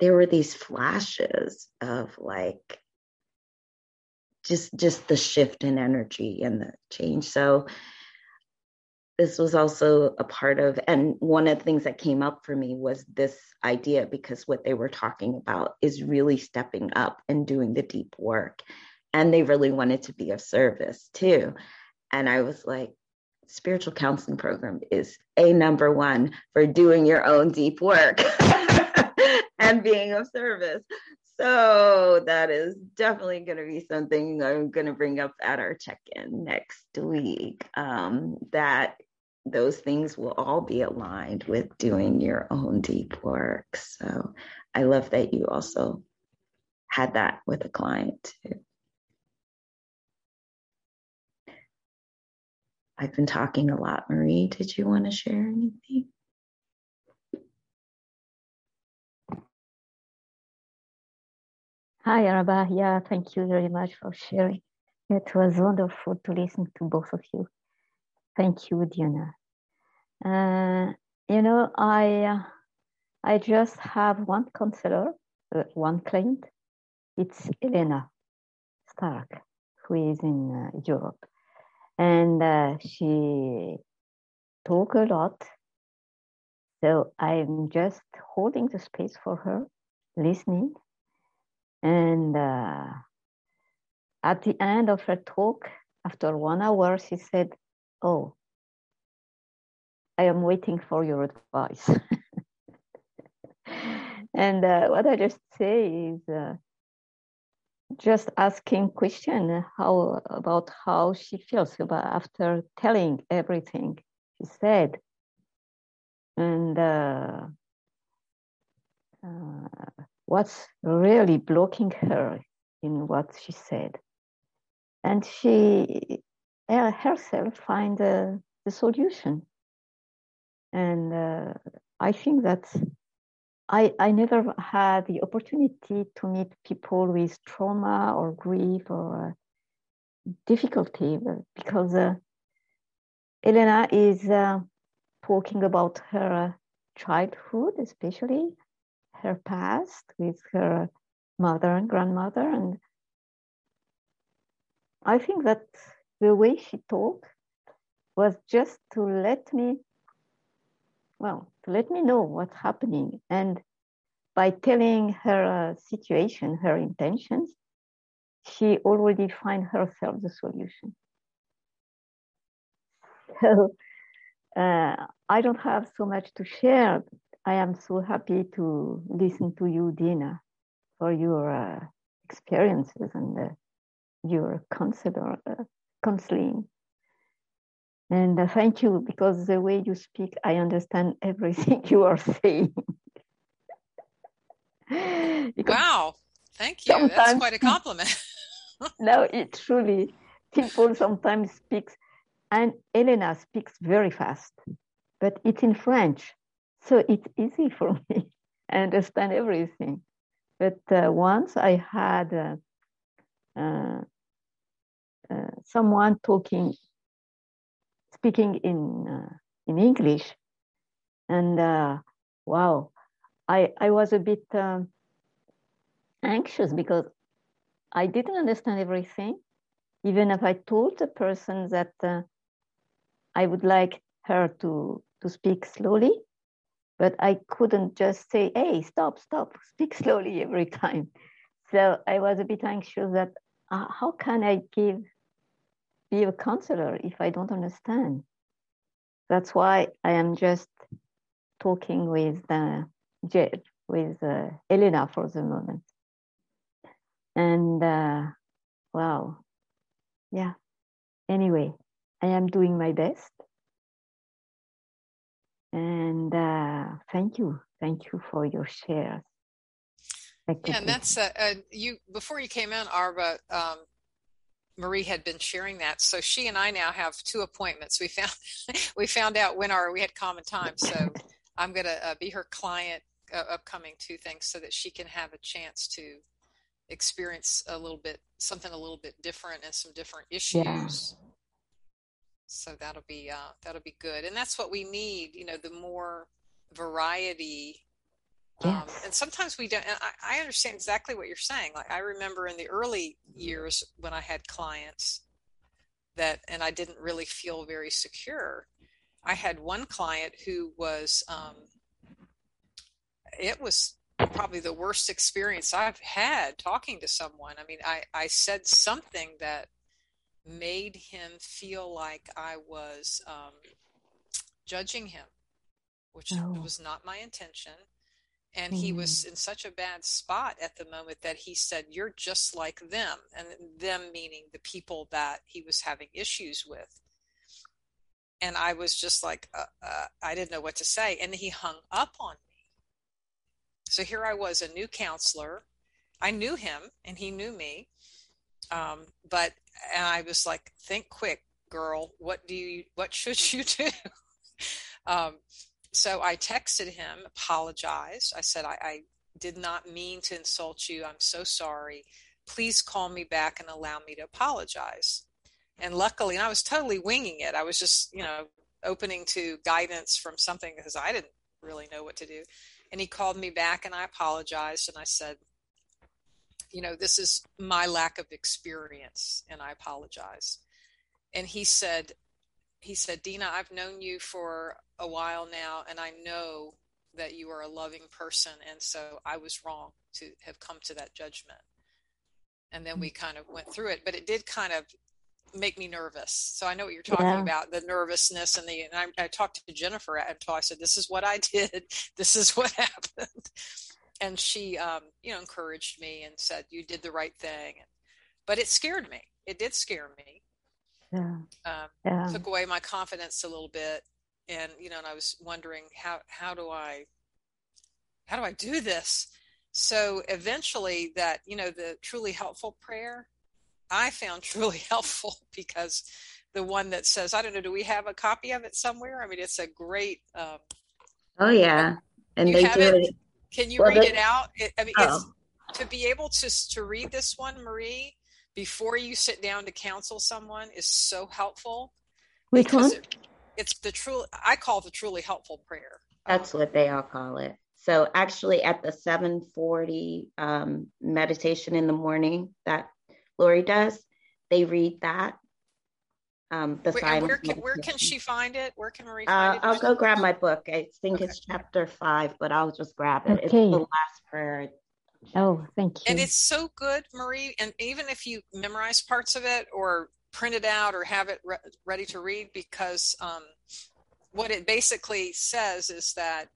there were these flashes of like just just the shift in energy and the change. So this was also a part of and one of the things that came up for me was this idea because what they were talking about is really stepping up and doing the deep work and they really wanted to be of service too and I was like, spiritual counseling program is a number one for doing your own deep work *laughs* and being of service. So that is definitely going to be something I'm going to bring up at our check-in next week. Um, that those things will all be aligned with doing your own deep work. So I love that you also had that with a client too. I've been talking a lot. Marie, did you want to share anything? Hi, Araba. Yeah, thank you very much for sharing. It was wonderful to listen to both of you. Thank you, Diana. Uh, you know, I uh, I just have one counselor, uh, one client. It's Elena Stark, who is in uh, Europe and uh, she talk a lot. So I'm just holding the space for her, listening. And uh, at the end of her talk, after one hour, she said, Oh, I am waiting for your advice. *laughs* and uh, what I just say is, uh, just asking question how about how she feels about after telling everything she said. And uh, uh, what's really blocking her in what she said? And she uh, herself find the solution. And uh, i think that's I, I never had the opportunity to meet people with trauma or grief or uh, difficulty because uh, Elena is uh, talking about her childhood, especially her past with her mother and grandmother. And I think that the way she talked was just to let me, well, let me know what's happening. And by telling her uh, situation, her intentions, she already find herself the solution. *laughs* So uh, I don't have so much to share. I am so happy to listen to you, Dina, for your uh, experiences and uh, your counselor, uh, counseling. And uh, thank you because the way you speak, I understand everything *laughs* you are saying. *laughs* wow, thank you. That's quite a compliment. *laughs* no, it truly, people sometimes speak, and Elena speaks very fast, but it's in French. So it's easy for me. I understand everything. But uh, once I had uh, uh, uh someone talking, speaking in uh, in English, and uh, wow, I I was a bit um, anxious because I didn't understand everything. Even if I told the person that I would like her to to speak slowly, but I couldn't just say, hey, stop, stop, *laughs* speak slowly every time. So I was a bit anxious that uh, how can I give, be a counselor if I don't understand? That's why I am just talking with uh, Jed, with uh, Elena for the moment. And uh, wow, yeah. Anyway, I am doing my best and uh, thank you, thank you for your shares. Yeah, and that's uh, uh, you. Before you came in, Arva, um, Marie had been sharing that. So she and I now have two appointments. We found *laughs* we found out when our we had common time. So I'm going to uh, be her client uh, upcoming two things, so that she can have a chance to experience a little bit something a little bit different and some different issues. Yeah so that'll be uh, that'll be good and that's what we need you know the more variety yes. um, and sometimes we don't I, I, understand exactly what you're saying like i remember in the early years when i had clients that and i didn't really feel very secure i had one client who was um, it was probably the worst experience i've had talking to someone i mean i i said something that made him feel like I was um, judging him, which oh. was not my intention. And he was mm. in such a bad spot at the moment that he said, You're just like them. And them meaning the people that he was having issues with. And I was just like, uh, uh, I didn't know what to say. And he hung up on me. So here I was, a new counselor. I knew him and he knew me. Um, but and I was like, think quick, girl. What do you? What should *laughs* you do? um, so I texted him, apologized. I said, I, I did not mean to insult you. I'm so sorry. Please call me back and allow me to apologize. And luckily, and I was totally winging it. I was just, you know, opening to guidance from something because I didn't really know what to do. And he called me back and I apologized and I said, you know, this is my lack of experience and I apologize. And he said, he said, Dina, I've known you for a while now and I know that you are a loving person. And so I was wrong to have come to that judgment. And then we kind of went through it, but it did kind of make me nervous. So I know what you're talking yeah. about the nervousness and the, and I, I talked to Jennifer until I said, this is what I *laughs* did. This is what *laughs* happened and she um, you know encouraged me and said you did the right thing but it scared me it did scare me yeah. Um, yeah. took away my confidence a little bit and you know and i was wondering how how do i how do i do this so eventually that you know the truly helpful prayer i found *laughs* truly helpful because the one that says i don't know do we have a copy of it somewhere i mean it's a great um, oh yeah and they do it can you well, read they, it out? It, I mean, oh. to be able to to read this one, Marie, before you sit down to counsel someone is so helpful. Which one? It, it's the true. I call the truly helpful prayer. That's um, what they all call it. So actually, at the 740 um, meditation in the morning that Lori does, they read that. Um, the where, where, can, where can she find it? Where can Marie uh, find uh, it? I'll go grab my book. I think okay. it's chapter five, but I'll just grab it. Okay. It's the last prayer. Oh, thank you. And it's so good, Marie. And even if you memorize parts of it or print it out or have it re- ready to read, because um, what it basically says is that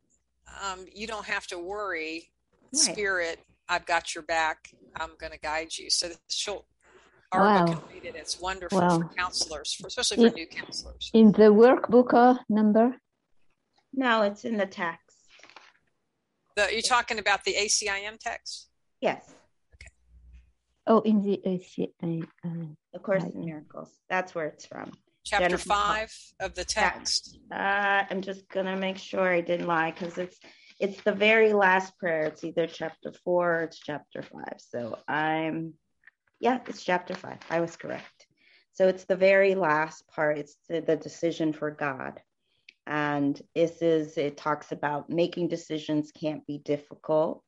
um, you don't have to worry. Right. Spirit, I've got your back. I'm going to guide you. So she'll Arba wow. can read it. It's wonderful wow. for counselors, for, especially for in, new counselors. In the workbook uh, number? No, it's in the text. The, are you talking about the ACIM text? Yes. Okay. Oh, in the ACIM. The Course in Miracles. That's where it's from. Chapter Jennifer five of the text. Uh, I'm just gonna make sure I didn't lie because it's it's the very last prayer. It's either chapter four or it's chapter five. So I'm yeah, it's chapter five. I was correct. So it's the very last part. It's the, the decision for God. And this is, it talks about making decisions can't be difficult.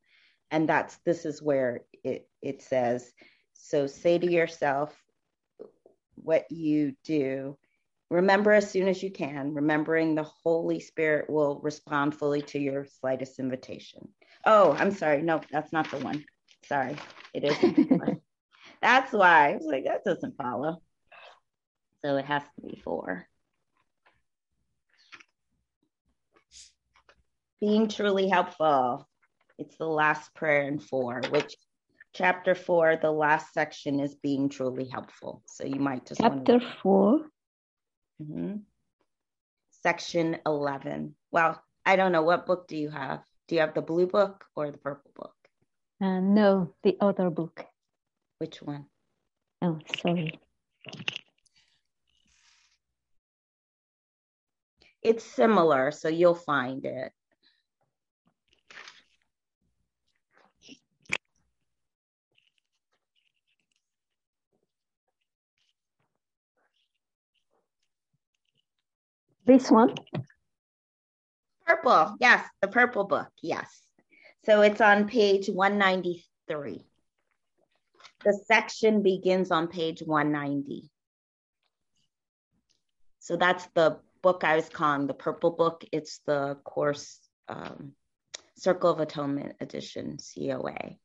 And that's, this is where it, it says, so say to yourself what you do. Remember as soon as you can, remembering the Holy Spirit will respond fully to your slightest invitation. Oh, I'm sorry. No, that's not the one. Sorry. It isn't. *laughs* That's why I was like, that doesn't follow. So it has to be four. Being truly helpful. It's the last prayer in four, which chapter four, the last section is being truly helpful. So you might just chapter to... 4 mm-hmm. Section eleven. Well, I don't know what book do you have. Do you have the blue book or the purple book? Uh, no, the other book. Which one? Oh, sorry. It's similar, so you'll find it. This one? Purple, yes, the purple book, yes. So it's on page 193. The section begins on page 190. So that's the book I was calling the purple book. It's the course um, Circle of Atonement edition, COA.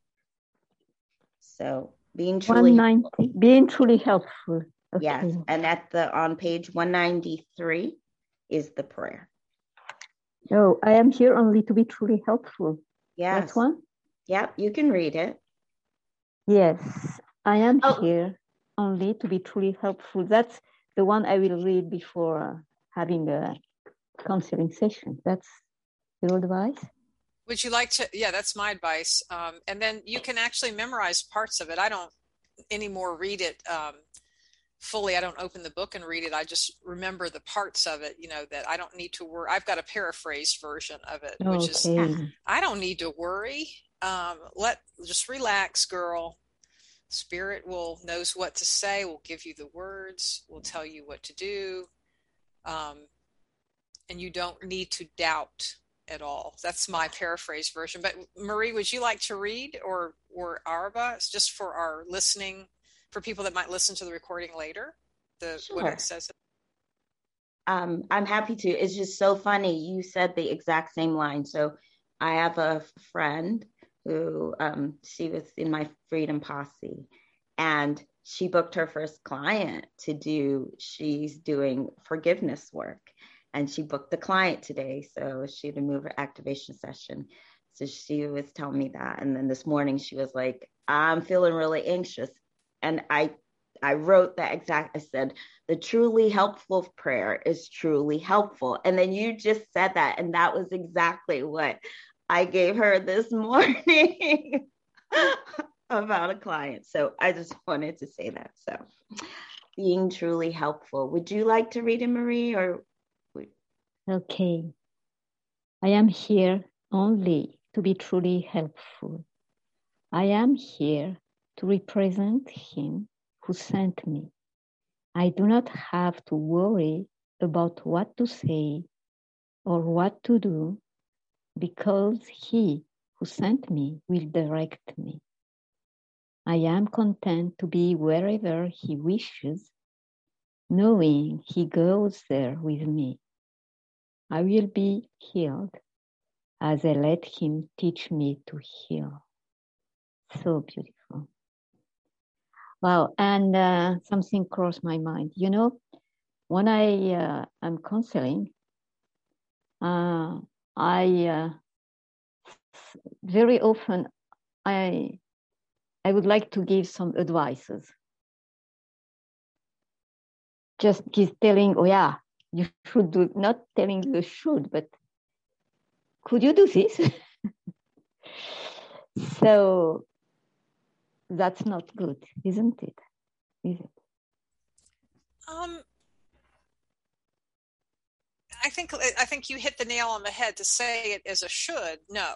So being truly 190, being truly helpful. Okay. Yes, and at the on page 193 is the prayer. No, I am here only to be truly helpful. Yes. That's one? Yep, you can read it. Yes, I am oh. here only to be truly helpful. That's the one I will read before having a counseling session. That's your advice? Would you like to? Yeah, that's my advice. Um, and then you can actually memorize parts of it. I don't anymore read it um, fully. I don't open the book and read it. I just remember the parts of it, you know, that I don't need to worry. I've got a paraphrased version of it, which okay. is I don't need to worry. Um, let just relax, girl spirit will knows what to say will give you the words will tell you what to do um, and you don't need to doubt at all that's my paraphrase version but marie would you like to read or or arba it's just for our listening for people that might listen to the recording later the sure. what it says. Um, i'm happy to. It's just so funny. You said the exact same line. So i have a friend who um, she was in my freedom posse and she booked her first client to do she's doing forgiveness work. And she booked the client today so she had a mover activation session. So she was telling me that. And then this morning she was like i'm feeling really anxious and i i wrote that exact i said the truly helpful prayer is truly helpful and then you just said that and that was exactly what I gave her this *laughs* morning *laughs* about a client. So I just wanted to say that. So being truly helpful. Would you like to read it, Marie, or? Okay. I am here only to be truly helpful. I am here to represent him who sent me. I do not have to worry about what to say or what to do because he who sent me will direct me. I am content to be wherever he wishes, knowing he goes there with me. I will be healed as I let him teach me to heal. So beautiful. Wow. And uh, something crossed my mind. You know, when I uh, am counseling, uh, I uh, very often I I would like to give some advices. Just just telling, oh yeah, you *laughs* should do not telling you should, but could you do this? *laughs* so that's not good, isn't it? Is it? Um, I think I think you hit the nail on the head to say it as a should. No.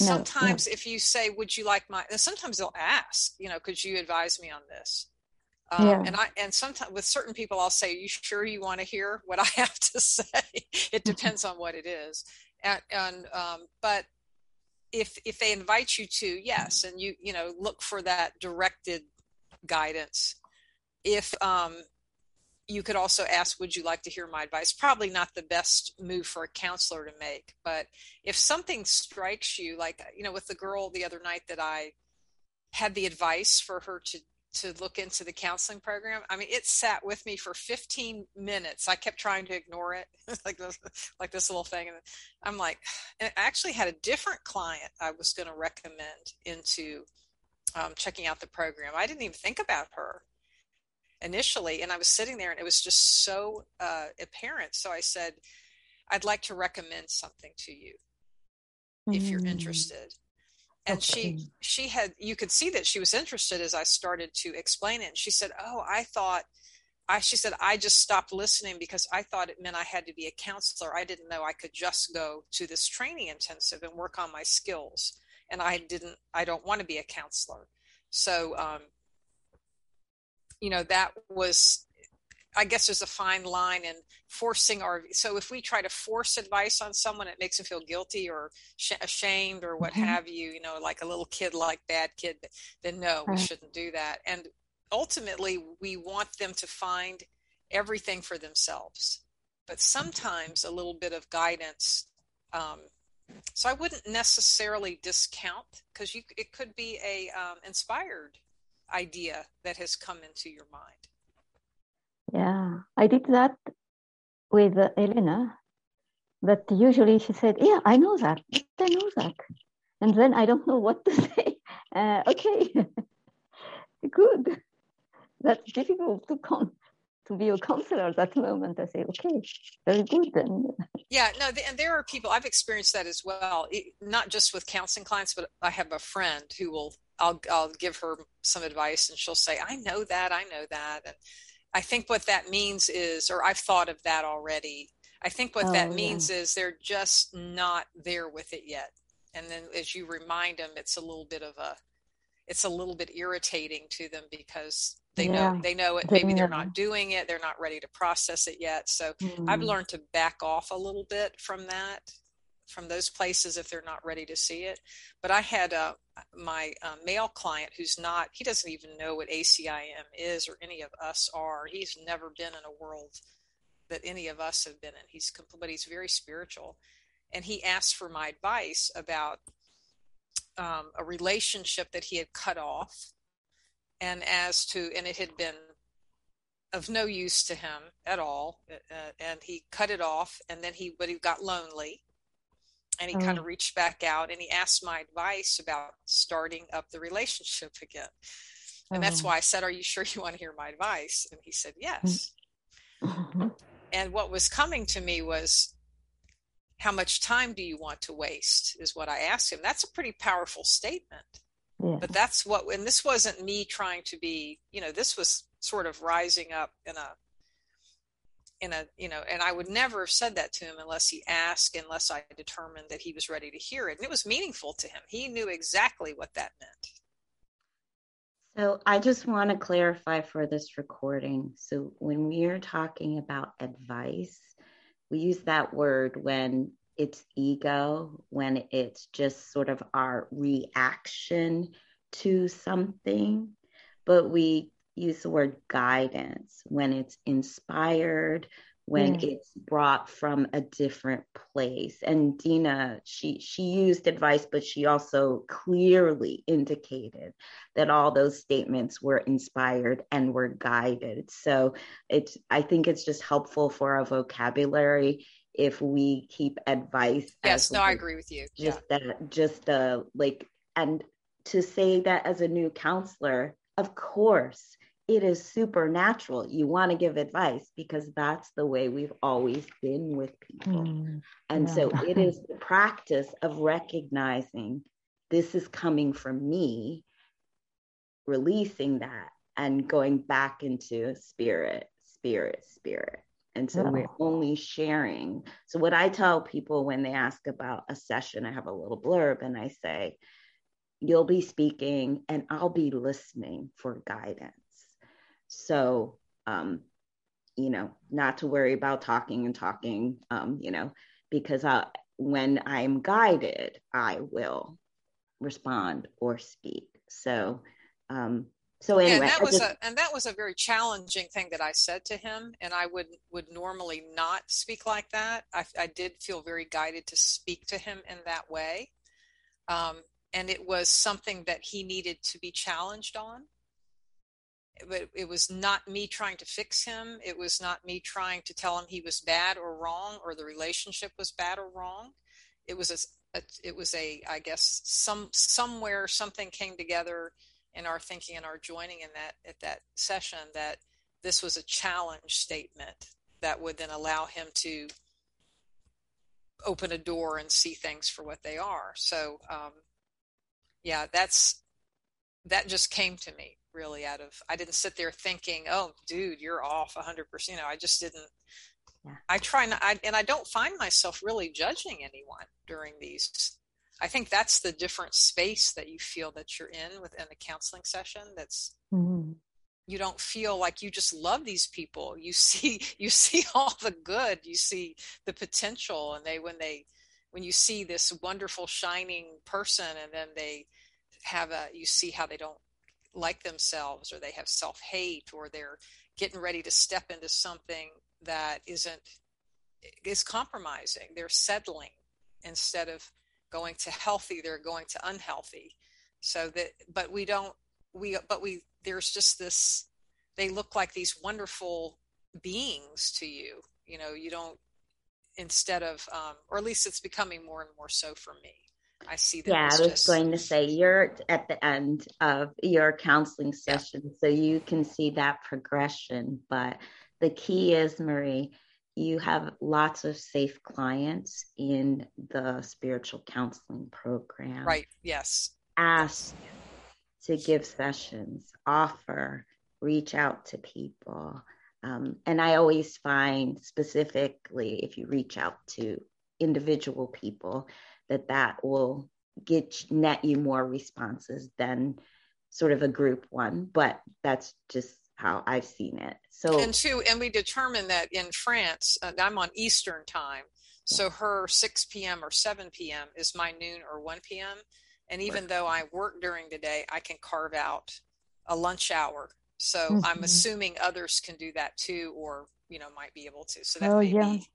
no sometimes no. if you say, "Would you like my?" sometimes they'll ask, you know, "Could you advise me on this?" Um, yeah. And I and sometimes with certain people, I'll say, "You sure you want to hear what I *laughs* have to say?" it depends on what it is, and, and um, but if if they invite you to, yes, and you you know look for that directed guidance. If um, you could also ask, Would you like to hear my advice? Probably not the best move for a counselor to make. But if something strikes you, like, you know, with the girl the other night that I had the advice for her to to look into the counseling program. I mean, it sat with me for 15 minutes. I kept trying to ignore it, *laughs* like this, like this little thing. And I'm like, *sighs* and I actually had a different client I was going to recommend into um, checking out the program. I didn't even think about her initially and i was sitting there and it was just so uh, apparent so i said i'd like to recommend something to you if you're mm. interested and okay. she she had you could see that she was interested as i started to explain it. And she said oh i thought i she said i just stopped listening because i thought it meant i had to be a counselor. I didn't know i could just go to this training intensive and work on my skills. And i didn't i don't want to be a counselor. So um, you know that was I guess there's a fine line in forcing our. So if we try to force advice on someone, it makes them feel guilty or sh- ashamed or what mm-hmm. have you. You know, like a little kid, like bad kid. Then no, we shouldn't do that. And ultimately, we want them to find everything for themselves. But sometimes a little bit of guidance. Um, so I wouldn't necessarily discount because you it could be a um, inspired idea that has come into your mind? Yeah, I did that with Elena, but usually she said, Yeah, I know that. I know that. And then I don't know what to *laughs* say. Uh, okay, *laughs* good. That's difficult to con- to be a counselor at that moment. I say, okay, very good then. Yeah, no, and there are people I've experienced that as well. Not just with counseling clients, but I have a friend who will I'll I'll give her some advice and she'll say, "I know that, I know that." And I think what that means is or I've thought of that already. I think what oh, that means yeah. is they're just not there with it yet. And then as you remind them, it's a little bit of a it's a little bit irritating to them because they yeah. know they know it maybe they're not doing it they're not ready to process it yet so mm. i've learned to back off a little bit from that from those places if they're not ready to see it. But I had uh, my uh, male client who's not, he doesn't even know what ACIM is or any of us are. He's never been in a world that any of us have been in. He's, but he's very spiritual. And he asked for my advice about um, a relationship that he had cut off. And as to, and it had been of no use to him at all. Uh, and he cut it off. And then he, but he got lonely and he oh. kind of reached back out and he asked my advice about starting up the relationship again and oh. that's why i said are you sure you want to hear my advice and he said yes mm-hmm. and what was coming to me was how much time do you want to waste is what i asked him that's a pretty powerful statement yeah. but that's what and this wasn't me trying to be you know this was sort of rising up in a in a you know and i would never have said that to him unless he asked unless i determined that he was ready to hear it and it was meaningful to him. He knew exactly what that meant. So i just want to clarify for this recording. So when we are talking about advice we use that word when it's ego, when it's just sort of our reaction to something, but we use the word guidance when it's inspired, when it's brought from a different place. And dina she she used advice but she also clearly indicated that all those statements were inspired and were guided. So it's i think it's just helpful for our vocabulary if we keep advice yes no like, i agree with you. just yeah. that just uh like and to say that as a new counselor of course it is supernatural. You want to give advice because that's the way we've always been with people. Mm, and yeah. so it is the practice of recognizing this is coming from me, releasing that and going back into spirit, spirit, spirit. And so yeah. we're only sharing. So, what I tell people when they ask about a session, I have a little blurb and I say, You'll be speaking and I'll be listening for guidance so, um, you know, not to worry about talking and talking, um, you know, because I, when I'm guided, I will respond or speak. So, um, so anyway, yeah, and that was just, a and that was a very challenging thing that I said to him, and I would would normally not speak like that. I, I did feel very guided to speak to him in that way, um, and it was something that he needed to be challenged on but it was not me trying to fix him. It was not me trying to tell him he was bad or wrong or the relationship was bad or wrong. It was a, a it was a I guess some somewhere something came together in our thinking and our joining in that at that session that this was a challenge statement that would then allow him to open a door and see things for what they are. So um, yeah, that's that just came to me really out of i didn't sit there thinking oh dude you're off 100% you know i just didn't yeah. i try not I, and i don't find myself really judging anyone during these i think that's the different space that you feel that you're in within a counseling session that's mm-hmm. you don't feel like you just love these people you *laughs* see you see all the good you see the potential and they when they when you see this wonderful shining person and then they have a you see how they don't like themselves or they have self hate or they're getting ready to step into something that isn't is compromising. They're settling instead of going to healthy they're going to unhealthy. So that but we don't we but we there's just this they look like these wonderful beings to you. You know you don't instead of um, or at least it's becoming more and more so for me I see that. Yeah, I was just... going to say you're at the end of your counseling session, yeah. so you can see that progression. But the key is, Marie, you have lots of safe clients in the spiritual counseling program. Right, yes. Ask to give sessions, offer, reach out to people. Um, and I always find specifically if you reach out to individual people, that that will get net you more responses than sort of a group one but that's just how i've seen it so and two and we determined that in france uh, i'm on eastern time so her 6 p.m or 7 p.m is my noon or 1 p.m and even right. though i work during the day i can carve out a lunch hour so mm-hmm. i'm assuming others can do that too or you know might be able to so that oh, may yeah. be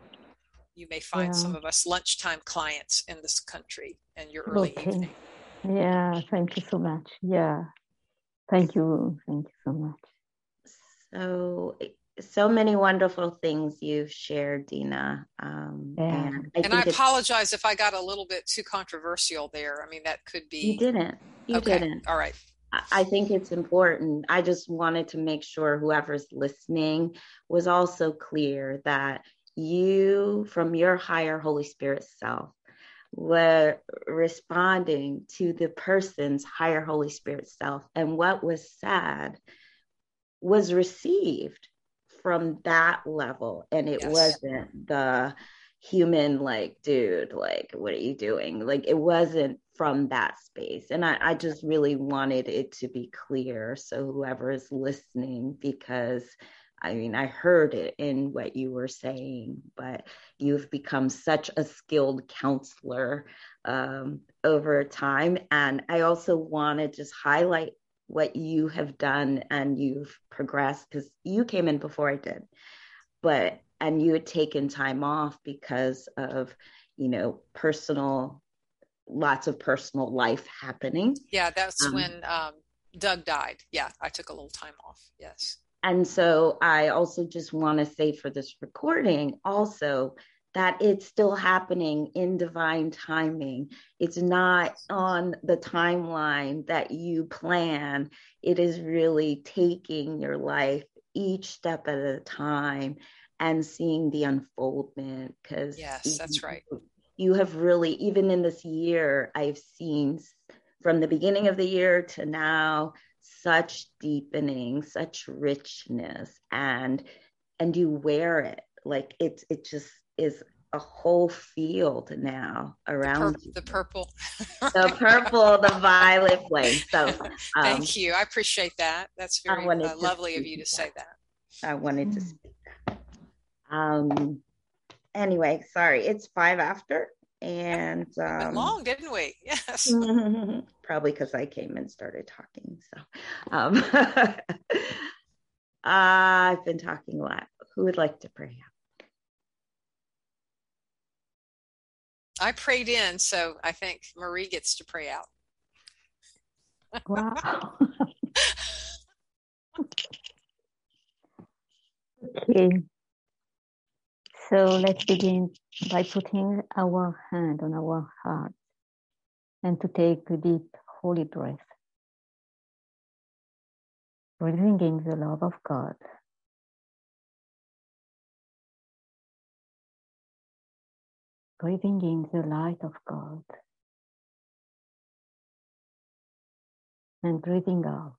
you may find yeah. some of us lunchtime clients in this country and your early okay. evening. Yeah, thank you so much. Yeah, thank you. Thank you so much. So, so many wonderful things you've shared, Dina. Um, yeah. And I, and I apologize if I got a little bit too controversial there. I mean, that could be. You didn't. You okay. didn't. All right. I think it's important. I just wanted to make sure whoever's listening was also clear that you from your higher Holy Spirit self were responding to the person's higher Holy Spirit self. And what was said was received from that level. And it yes. wasn't the human, like, dude, like, what are you doing? Like, it wasn't from that space. And I, I just really wanted it to be clear. So, whoever is listening, because I mean, I heard it in what you were saying, but you've become such a skilled counselor um, over time. And I also want to just highlight what you have done and you've progressed because you came in before I did, but and you had taken time off because of, you know, personal, lots of personal life happening. Yeah, that's um, when um, Doug died. Yeah, I took a little time off. Yes. And so I also just want to say for this recording, also that it's still happening in divine timing. It's not on the timeline that you plan. It is really taking your life each step at a time and seeing the unfoldment. Because yes, that's right. You have really, even in this year, I've seen from the beginning of the year to now such deepening, such richness, and and you wear it. Like it it just is a whole field now around the, purple. *laughs* The purple the violet flame so *laughs* um, thank you. I appreciate that. That's very uh, lovely of you to say that. i wanted to mm. speak that. Um anyway sorry. It's five after and um, long didn't we? *laughs* Yes probably because i came and started talking so um *laughs* i've been talking a lot who would like to pray I prayed in, so I think Marie gets to pray out. Wow. *laughs* okay. So let's begin by putting our hand on our heart and to take a deep holy breath. Breathing in the love of God breathing in the light of God and breathing out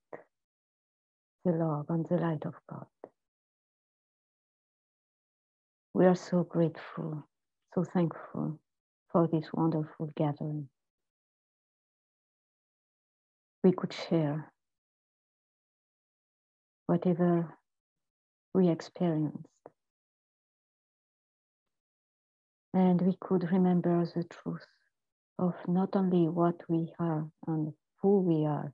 the love and the light of God. We are so grateful, so thankful for this wonderful gathering. We could share whatever we experienced and we could remember the truth of not only what we are and who we are,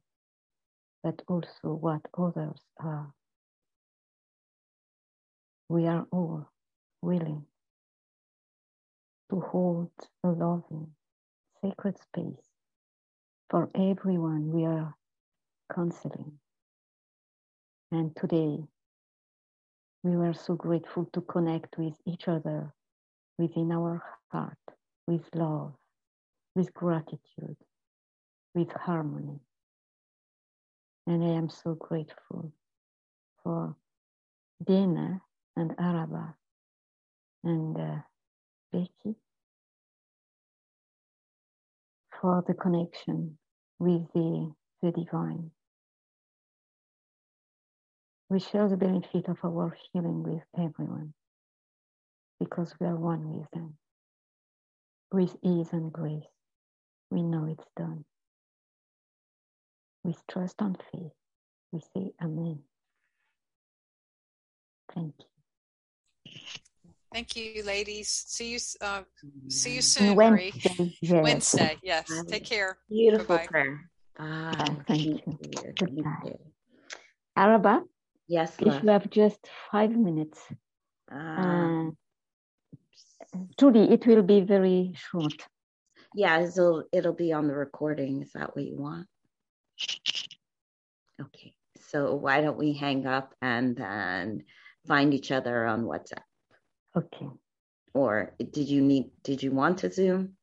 but also what others are. We are all willing to hold a loving, sacred space for everyone we are counseling. And today, we were so grateful to connect with each other within our heart with love, with gratitude, with harmony. And I am so grateful for Dina and Araba and uh, Becky for the connection with the, the divine. We share the benefit of our healing with everyone because we are one with them. With ease and grace, we know it's done. With trust and faith, we say Amen. Thank you. Thank you, ladies. See you. Uh, see you soon, Wednesday, Marie. Yes. Wednesday. Yes. Take care. Beautiful Bye-bye. prayer. Bye. Thank you. Goodbye. Araba. Yes. If you have just five minutes, uh, Trudy, it will be very short. Yeah, so it'll be on the recording. Is that what you want? Okay. So why don't we hang up and then find each other on WhatsApp? Okay. Or did you need? Did you want to Zoom?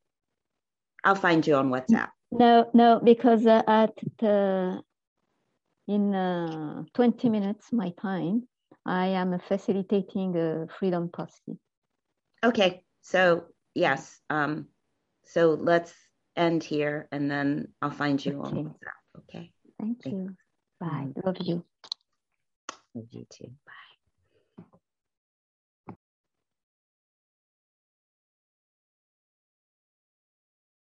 I'll find you on WhatsApp. No, no, because uh, at the, in uh, 20 minutes my time, I am facilitating a freedom posse. Okay. So yes. Um, so let's end here and then I'll find you okay. on WhatsApp. Okay. Thank you. Bye. Love you. Love you too. Bye.